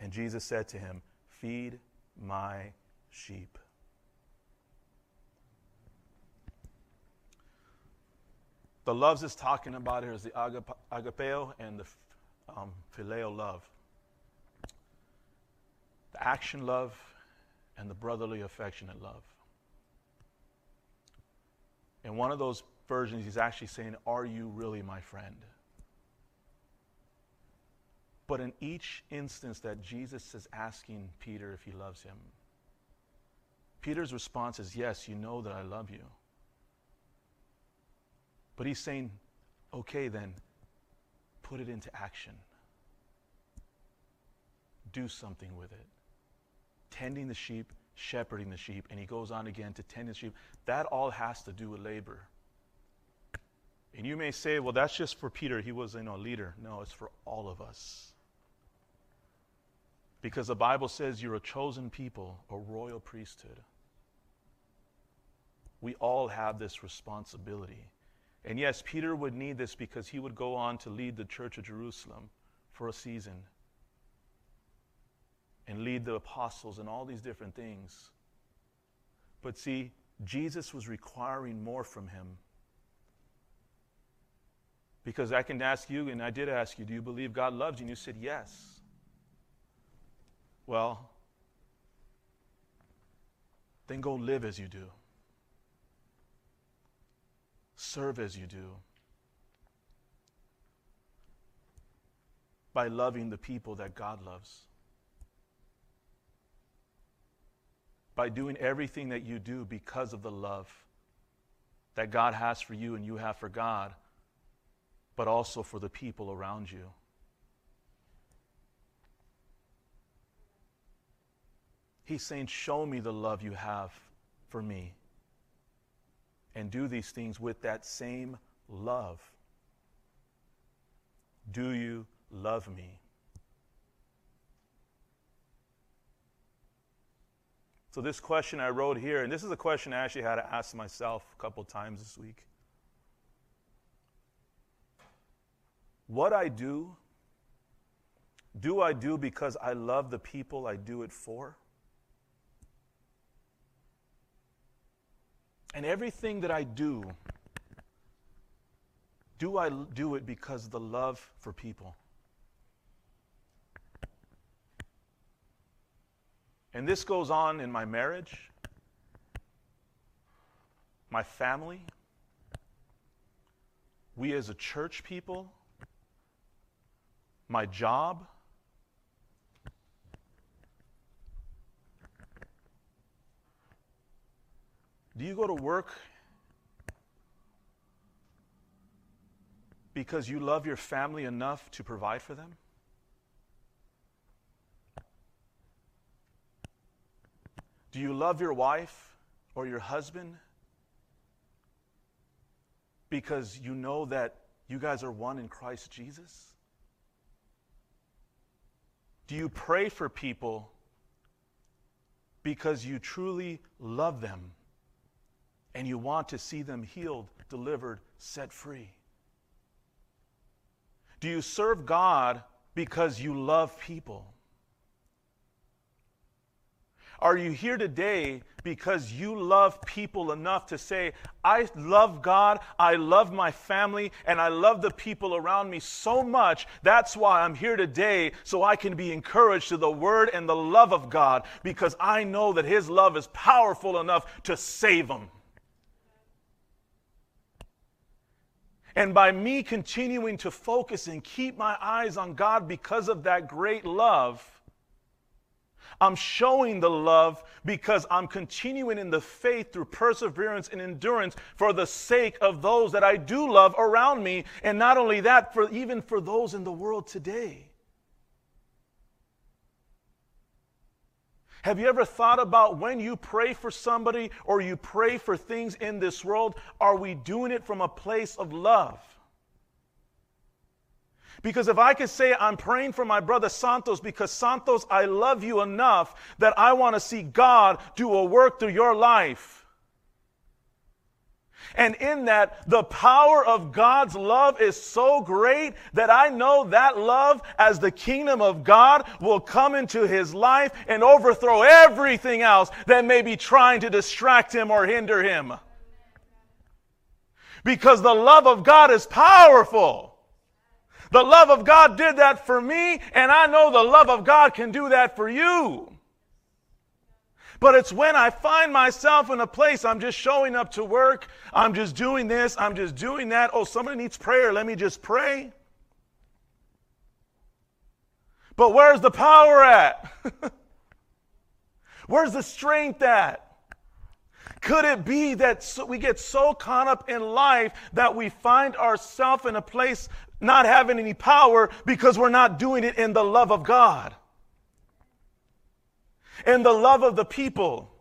And Jesus said to him, Feed my sheep. The loves is talking about here is the agapeo and the um, phileo love. The action love and the brotherly affectionate love. In one of those versions, he's actually saying, Are you really my friend? But in each instance that Jesus is asking Peter if he loves him, Peter's response is, Yes, you know that I love you. But he's saying, Okay, then, put it into action. Do something with it. Tending the sheep, shepherding the sheep, and he goes on again to tend the sheep. That all has to do with labor. And you may say, well, that's just for Peter. He was you know, a leader. No, it's for all of us. Because the Bible says you're a chosen people, a royal priesthood. We all have this responsibility. And yes, Peter would need this because he would go on to lead the church of Jerusalem for a season and lead the apostles and all these different things. But see, Jesus was requiring more from him. Because I can ask you, and I did ask you, do you believe God loves you? And you said yes. Well, then go live as you do, serve as you do, by loving the people that God loves. By doing everything that you do because of the love that God has for you and you have for God, but also for the people around you. He's saying, Show me the love you have for me. And do these things with that same love. Do you love me? So, this question I wrote here, and this is a question I actually had to ask myself a couple times this week. What I do, do I do because I love the people I do it for? And everything that I do, do I do it because of the love for people? And this goes on in my marriage, my family, we as a church people, my job. Do you go to work because you love your family enough to provide for them? Do you love your wife or your husband because you know that you guys are one in Christ Jesus? Do you pray for people because you truly love them and you want to see them healed, delivered, set free? Do you serve God because you love people? Are you here today because you love people enough to say, I love God, I love my family, and I love the people around me so much. That's why I'm here today, so I can be encouraged to the word and the love of God, because I know that His love is powerful enough to save them. And by me continuing to focus and keep my eyes on God because of that great love, I'm showing the love because I'm continuing in the faith through perseverance and endurance for the sake of those that I do love around me. And not only that, for even for those in the world today. Have you ever thought about when you pray for somebody or you pray for things in this world, are we doing it from a place of love? Because if I could say I'm praying for my brother Santos because Santos, I love you enough that I want to see God do a work through your life. And in that, the power of God's love is so great that I know that love, as the kingdom of God, will come into his life and overthrow everything else that may be trying to distract him or hinder him. Because the love of God is powerful. The love of God did that for me, and I know the love of God can do that for you. But it's when I find myself in a place I'm just showing up to work, I'm just doing this, I'm just doing that. Oh, somebody needs prayer, let me just pray. But where's the power at? where's the strength at? Could it be that we get so caught up in life that we find ourselves in a place not having any power because we're not doing it in the love of God, in the love of the people.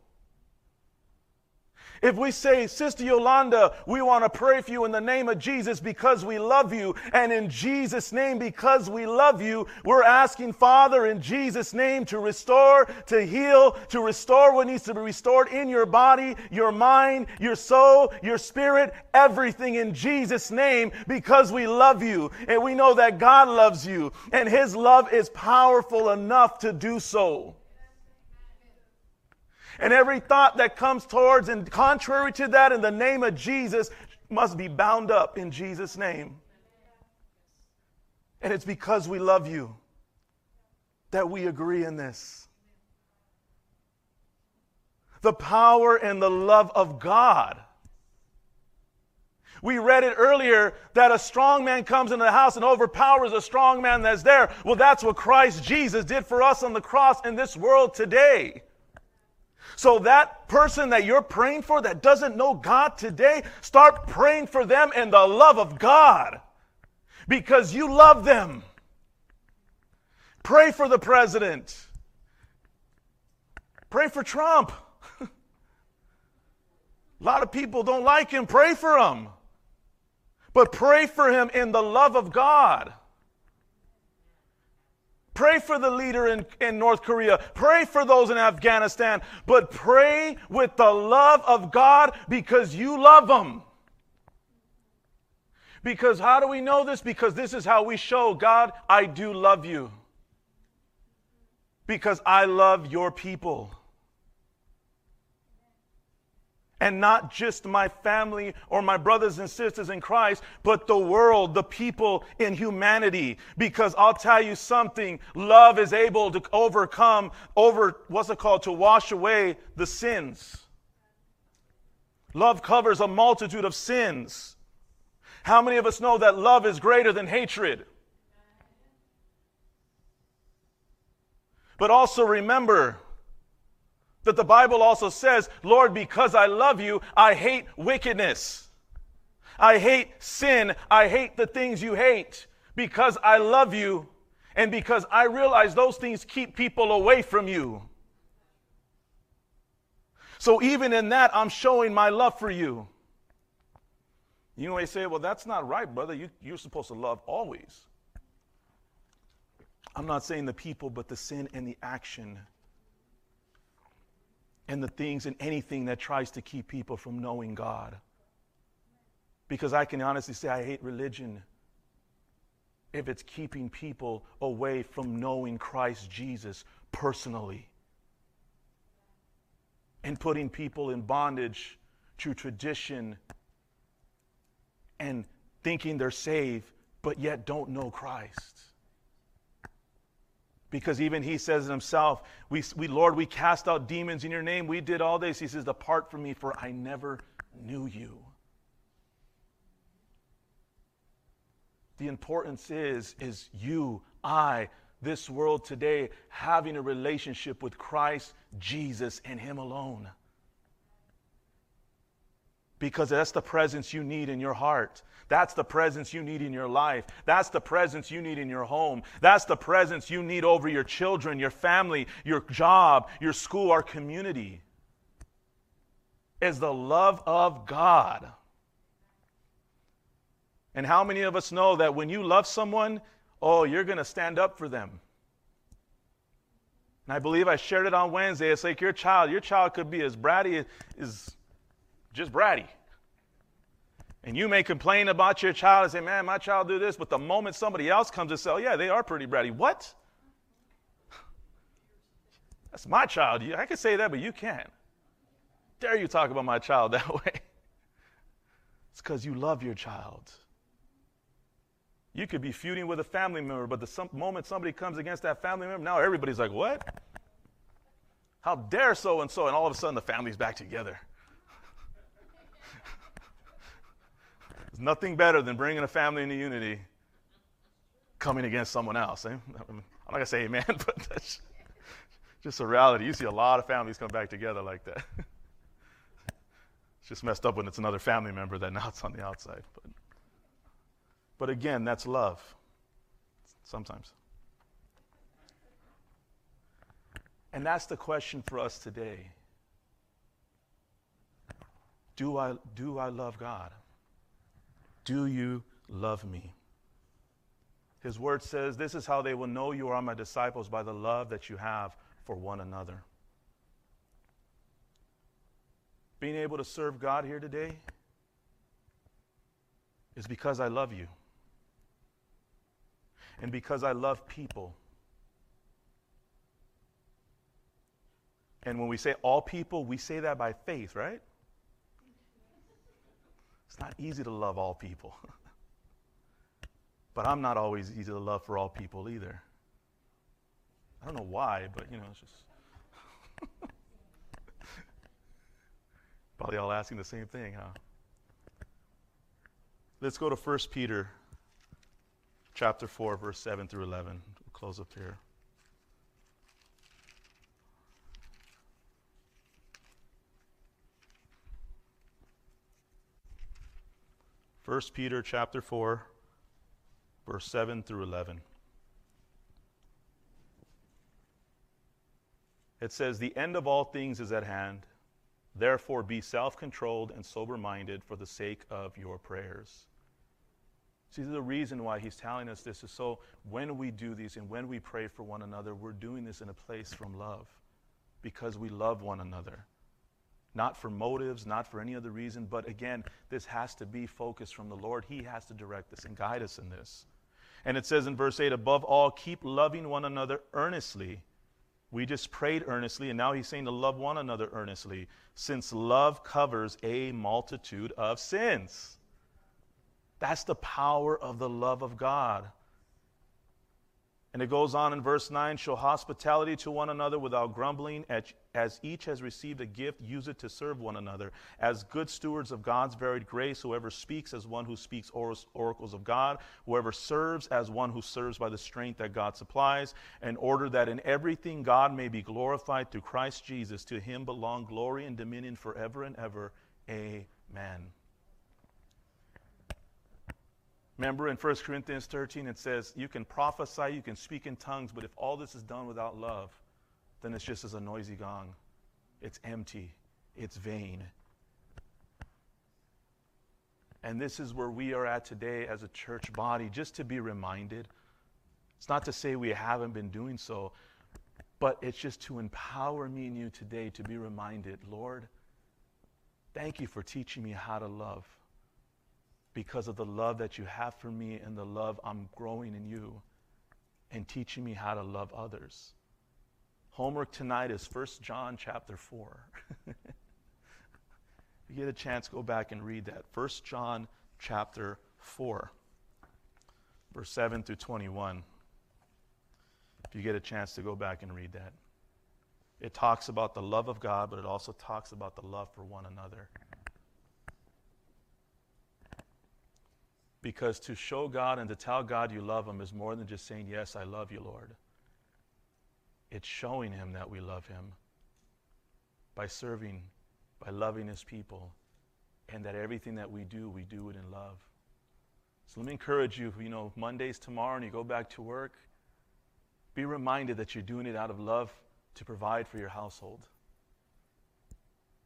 If we say, Sister Yolanda, we want to pray for you in the name of Jesus because we love you, and in Jesus' name because we love you, we're asking Father in Jesus' name to restore, to heal, to restore what needs to be restored in your body, your mind, your soul, your spirit, everything in Jesus' name because we love you. And we know that God loves you, and His love is powerful enough to do so. And every thought that comes towards and contrary to that in the name of Jesus must be bound up in Jesus' name. And it's because we love you that we agree in this. The power and the love of God. We read it earlier that a strong man comes into the house and overpowers a strong man that's there. Well, that's what Christ Jesus did for us on the cross in this world today. So that person that you're praying for that doesn't know God today, start praying for them in the love of God because you love them. Pray for the president. Pray for Trump. A lot of people don't like him. Pray for him. But pray for him in the love of God. Pray for the leader in, in North Korea. Pray for those in Afghanistan. But pray with the love of God because you love them. Because how do we know this? Because this is how we show God, I do love you. Because I love your people. And not just my family or my brothers and sisters in Christ, but the world, the people in humanity. Because I'll tell you something love is able to overcome, over, what's it called, to wash away the sins. Love covers a multitude of sins. How many of us know that love is greater than hatred? But also remember that the Bible also says, Lord, because I love you, I hate wickedness. I hate sin. I hate the things you hate because I love you and because I realize those things keep people away from you. So even in that, I'm showing my love for you. You may say, well, that's not right, brother. You, you're supposed to love always. I'm not saying the people, but the sin and the action and the things and anything that tries to keep people from knowing God. Because I can honestly say I hate religion if it's keeping people away from knowing Christ Jesus personally and putting people in bondage to tradition and thinking they're saved, but yet don't know Christ. Because even he says it himself, we, we, Lord, we cast out demons in your name. We did all this. He says, Depart from me, for I never knew you. The importance is, is you, I, this world today, having a relationship with Christ, Jesus, and Him alone because that's the presence you need in your heart. That's the presence you need in your life. That's the presence you need in your home. That's the presence you need over your children, your family, your job, your school, our community. Is the love of God. And how many of us know that when you love someone, oh, you're going to stand up for them? And I believe I shared it on Wednesday. It's like your child, your child could be as bratty as just bratty. And you may complain about your child and say, man, my child do this, but the moment somebody else comes and says, yeah, they are pretty bratty. What? That's my child. I can say that, but you can't. Dare you talk about my child that way? It's because you love your child. You could be feuding with a family member, but the some, moment somebody comes against that family member, now everybody's like, what? How dare so and so? And all of a sudden the family's back together. Nothing better than bringing a family into unity coming against someone else. Eh? I'm not going to say amen, but that's just a reality. You see a lot of families come back together like that. it's just messed up when it's another family member that now it's on the outside. But, but again, that's love sometimes. And that's the question for us today. Do I, do I love God? Do you love me? His word says, This is how they will know you are my disciples by the love that you have for one another. Being able to serve God here today is because I love you and because I love people. And when we say all people, we say that by faith, right? It's not easy to love all people. but I'm not always easy to love for all people either. I don't know why, but you know, it's just. Probably all asking the same thing, huh? Let's go to 1 Peter chapter 4, verse 7 through 11. We'll close up here. 1 Peter chapter 4 verse 7 through 11. It says, The end of all things is at hand. Therefore, be self controlled and sober minded for the sake of your prayers. See, the reason why he's telling us this is so when we do these and when we pray for one another, we're doing this in a place from love because we love one another. Not for motives, not for any other reason, but again, this has to be focused from the Lord. He has to direct us and guide us in this. And it says in verse 8, above all, keep loving one another earnestly. We just prayed earnestly, and now he's saying to love one another earnestly, since love covers a multitude of sins. That's the power of the love of God. And it goes on in verse 9 show hospitality to one another without grumbling. As each has received a gift, use it to serve one another. As good stewards of God's varied grace, whoever speaks as one who speaks oracles of God, whoever serves as one who serves by the strength that God supplies, in order that in everything God may be glorified through Christ Jesus. To him belong glory and dominion forever and ever. Amen. Remember in 1 Corinthians 13, it says, You can prophesy, you can speak in tongues, but if all this is done without love, then it's just as a noisy gong. It's empty, it's vain. And this is where we are at today as a church body, just to be reminded. It's not to say we haven't been doing so, but it's just to empower me and you today to be reminded Lord, thank you for teaching me how to love because of the love that you have for me and the love I'm growing in you and teaching me how to love others. Homework tonight is 1 John chapter 4. if you get a chance, go back and read that. 1 John chapter 4, verse 7 through 21. If you get a chance to go back and read that. It talks about the love of God, but it also talks about the love for one another. Because to show God and to tell God you love Him is more than just saying, Yes, I love you, Lord. It's showing Him that we love Him by serving, by loving His people, and that everything that we do, we do it in love. So let me encourage you, you know, Monday's tomorrow and you go back to work, be reminded that you're doing it out of love to provide for your household.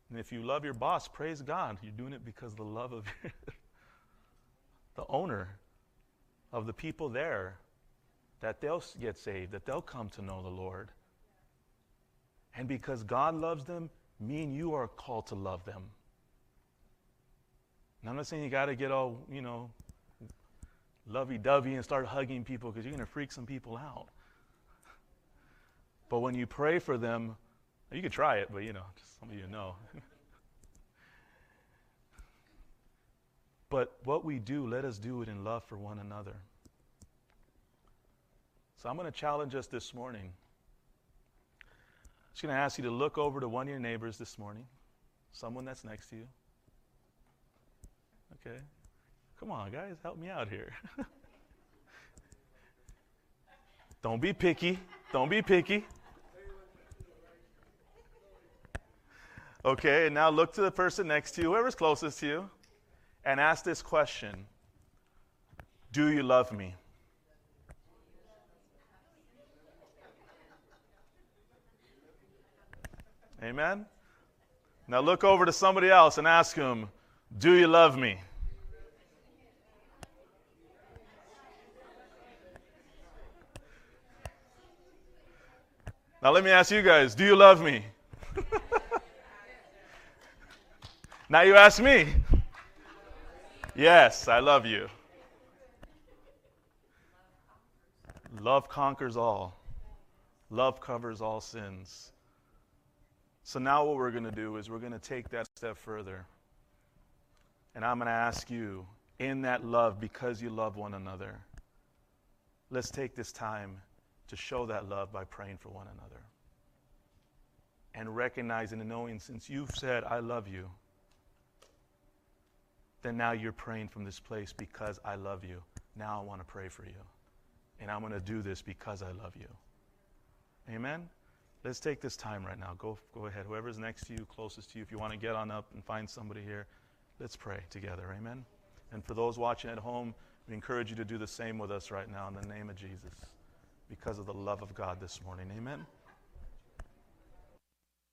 And if you love your boss, praise God. You're doing it because of the love of your the owner of the people there that they'll get saved, that they'll come to know the Lord. And because God loves them, me and you are called to love them. And I'm not saying you got to get all, you know, lovey dovey and start hugging people because you're going to freak some people out. But when you pray for them, you could try it, but you know, just some of you know. But what we do, let us do it in love for one another. So I'm going to challenge us this morning. I'm just going to ask you to look over to one of your neighbors this morning, someone that's next to you. Okay? Come on, guys, help me out here. Don't be picky. Don't be picky. Okay, and now look to the person next to you, whoever's closest to you and ask this question Do you love me? Amen? Now look over to somebody else and ask them, Do you love me? Now let me ask you guys, do you love me? now you ask me. Yes, I love you. Love conquers all. Love covers all sins. So now what we're going to do is we're going to take that step further. And I'm going to ask you, in that love, because you love one another, let's take this time to show that love by praying for one another. And recognizing and knowing, since you've said, I love you, then now you're praying from this place because I love you. Now I want to pray for you. And I'm going to do this because I love you. Amen? Let's take this time right now. Go, go ahead. Whoever's next to you, closest to you, if you want to get on up and find somebody here, let's pray together. Amen? And for those watching at home, we encourage you to do the same with us right now in the name of Jesus because of the love of God this morning. Amen?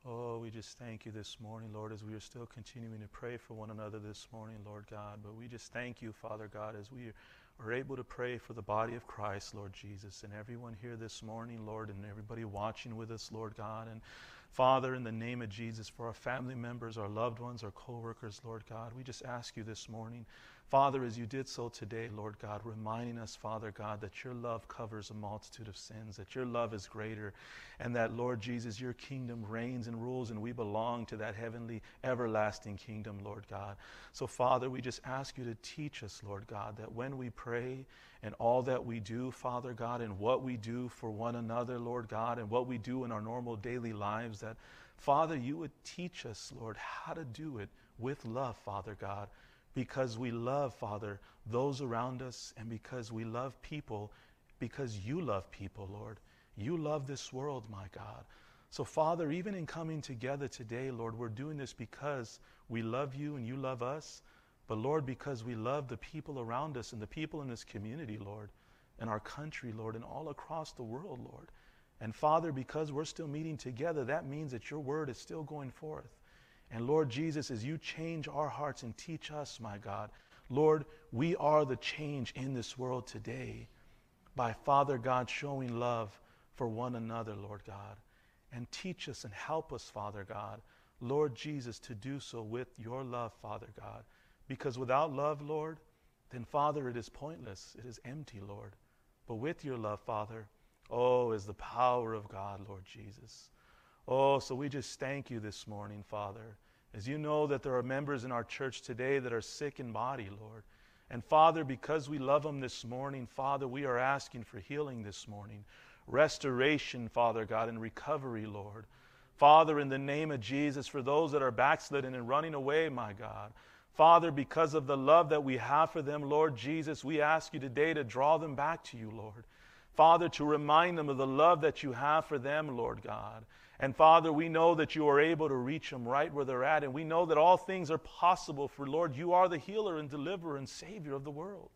Oh, we just thank you this morning, Lord, as we are still continuing to pray for one another this morning, Lord God. But we just thank you, Father God, as we are able to pray for the body of Christ, Lord Jesus, and everyone here this morning, Lord, and everybody watching with us, Lord God. And Father, in the name of Jesus, for our family members, our loved ones, our co workers, Lord God, we just ask you this morning Father, as you did so today, Lord God, reminding us, Father God, that your love covers a multitude of sins, that your love is greater, and that, Lord Jesus, your kingdom reigns and rules, and we belong to that heavenly, everlasting kingdom, Lord God. So, Father, we just ask you to teach us, Lord God, that when we pray and all that we do, Father God, and what we do for one another, Lord God, and what we do in our normal daily lives, that, Father, you would teach us, Lord, how to do it with love, Father God because we love, Father, those around us and because we love people, because you love people, Lord. You love this world, my God. So, Father, even in coming together today, Lord, we're doing this because we love you and you love us, but, Lord, because we love the people around us and the people in this community, Lord, and our country, Lord, and all across the world, Lord. And, Father, because we're still meeting together, that means that your word is still going forth. And Lord Jesus, as you change our hearts and teach us, my God, Lord, we are the change in this world today by Father God showing love for one another, Lord God. And teach us and help us, Father God, Lord Jesus, to do so with your love, Father God. Because without love, Lord, then, Father, it is pointless. It is empty, Lord. But with your love, Father, oh, is the power of God, Lord Jesus. Oh, so we just thank you this morning, Father. As you know that there are members in our church today that are sick in body, Lord. And Father, because we love them this morning, Father, we are asking for healing this morning. Restoration, Father God, and recovery, Lord. Father, in the name of Jesus, for those that are backslidden and running away, my God. Father, because of the love that we have for them, Lord Jesus, we ask you today to draw them back to you, Lord. Father, to remind them of the love that you have for them, Lord God. And Father, we know that you are able to reach them right where they're at. And we know that all things are possible for Lord, you are the healer and deliverer and Savior of the world.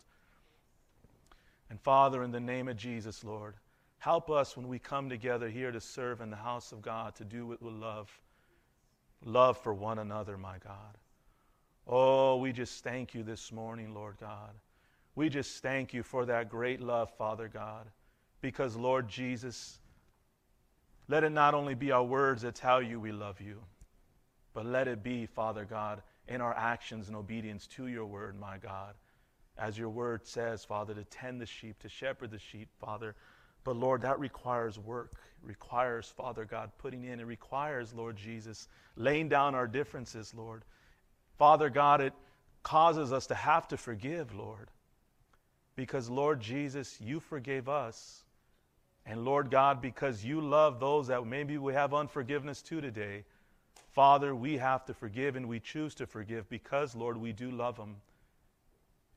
And Father, in the name of Jesus, Lord, help us when we come together here to serve in the house of God to do it with love. Love for one another, my God. Oh, we just thank you this morning, Lord God. We just thank you for that great love, Father God, because, Lord Jesus, let it not only be our words that tell you we love you, but let it be, Father God, in our actions and obedience to your word, my God. As your word says, Father, to tend the sheep, to shepherd the sheep, Father. But Lord, that requires work. Requires, Father God, putting in. It requires, Lord Jesus, laying down our differences, Lord. Father God, it causes us to have to forgive, Lord. Because, Lord Jesus, you forgave us. And Lord God, because you love those that maybe we have unforgiveness to today, Father, we have to forgive and we choose to forgive because, Lord, we do love them.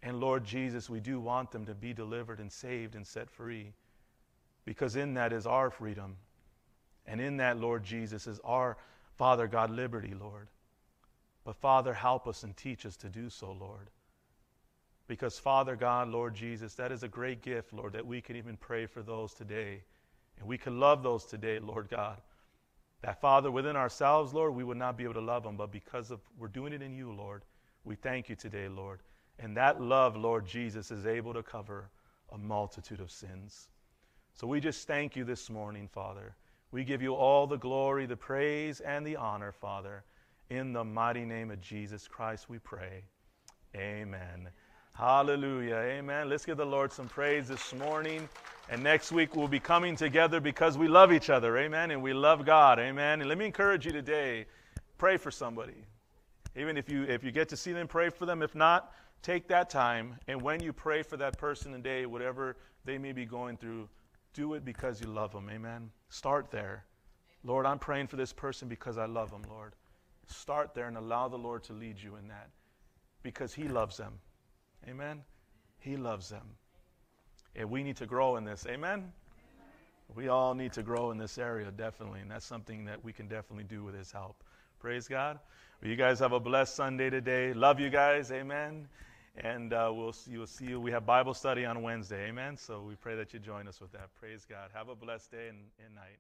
And Lord Jesus, we do want them to be delivered and saved and set free because in that is our freedom. And in that, Lord Jesus, is our, Father God, liberty, Lord. But Father, help us and teach us to do so, Lord. Because, Father God, Lord Jesus, that is a great gift, Lord, that we can even pray for those today. And we can love those today, Lord God. That, Father, within ourselves, Lord, we would not be able to love them, but because of we're doing it in you, Lord, we thank you today, Lord. And that love, Lord Jesus, is able to cover a multitude of sins. So we just thank you this morning, Father. We give you all the glory, the praise, and the honor, Father. In the mighty name of Jesus Christ, we pray. Amen. Hallelujah. Amen. Let's give the Lord some praise this morning. And next week we'll be coming together because we love each other. Amen. And we love God. Amen. And let me encourage you today pray for somebody. Even if you, if you get to see them, pray for them. If not, take that time. And when you pray for that person today, whatever they may be going through, do it because you love them. Amen. Start there. Lord, I'm praying for this person because I love them, Lord. Start there and allow the Lord to lead you in that because He loves them. Amen. He loves them. And we need to grow in this. Amen. We all need to grow in this area, definitely. And that's something that we can definitely do with His help. Praise God. Well, you guys have a blessed Sunday today. Love you guys. Amen. And uh, we'll see, we'll see you. We have Bible study on Wednesday. Amen. So we pray that you join us with that. Praise God. Have a blessed day and, and night.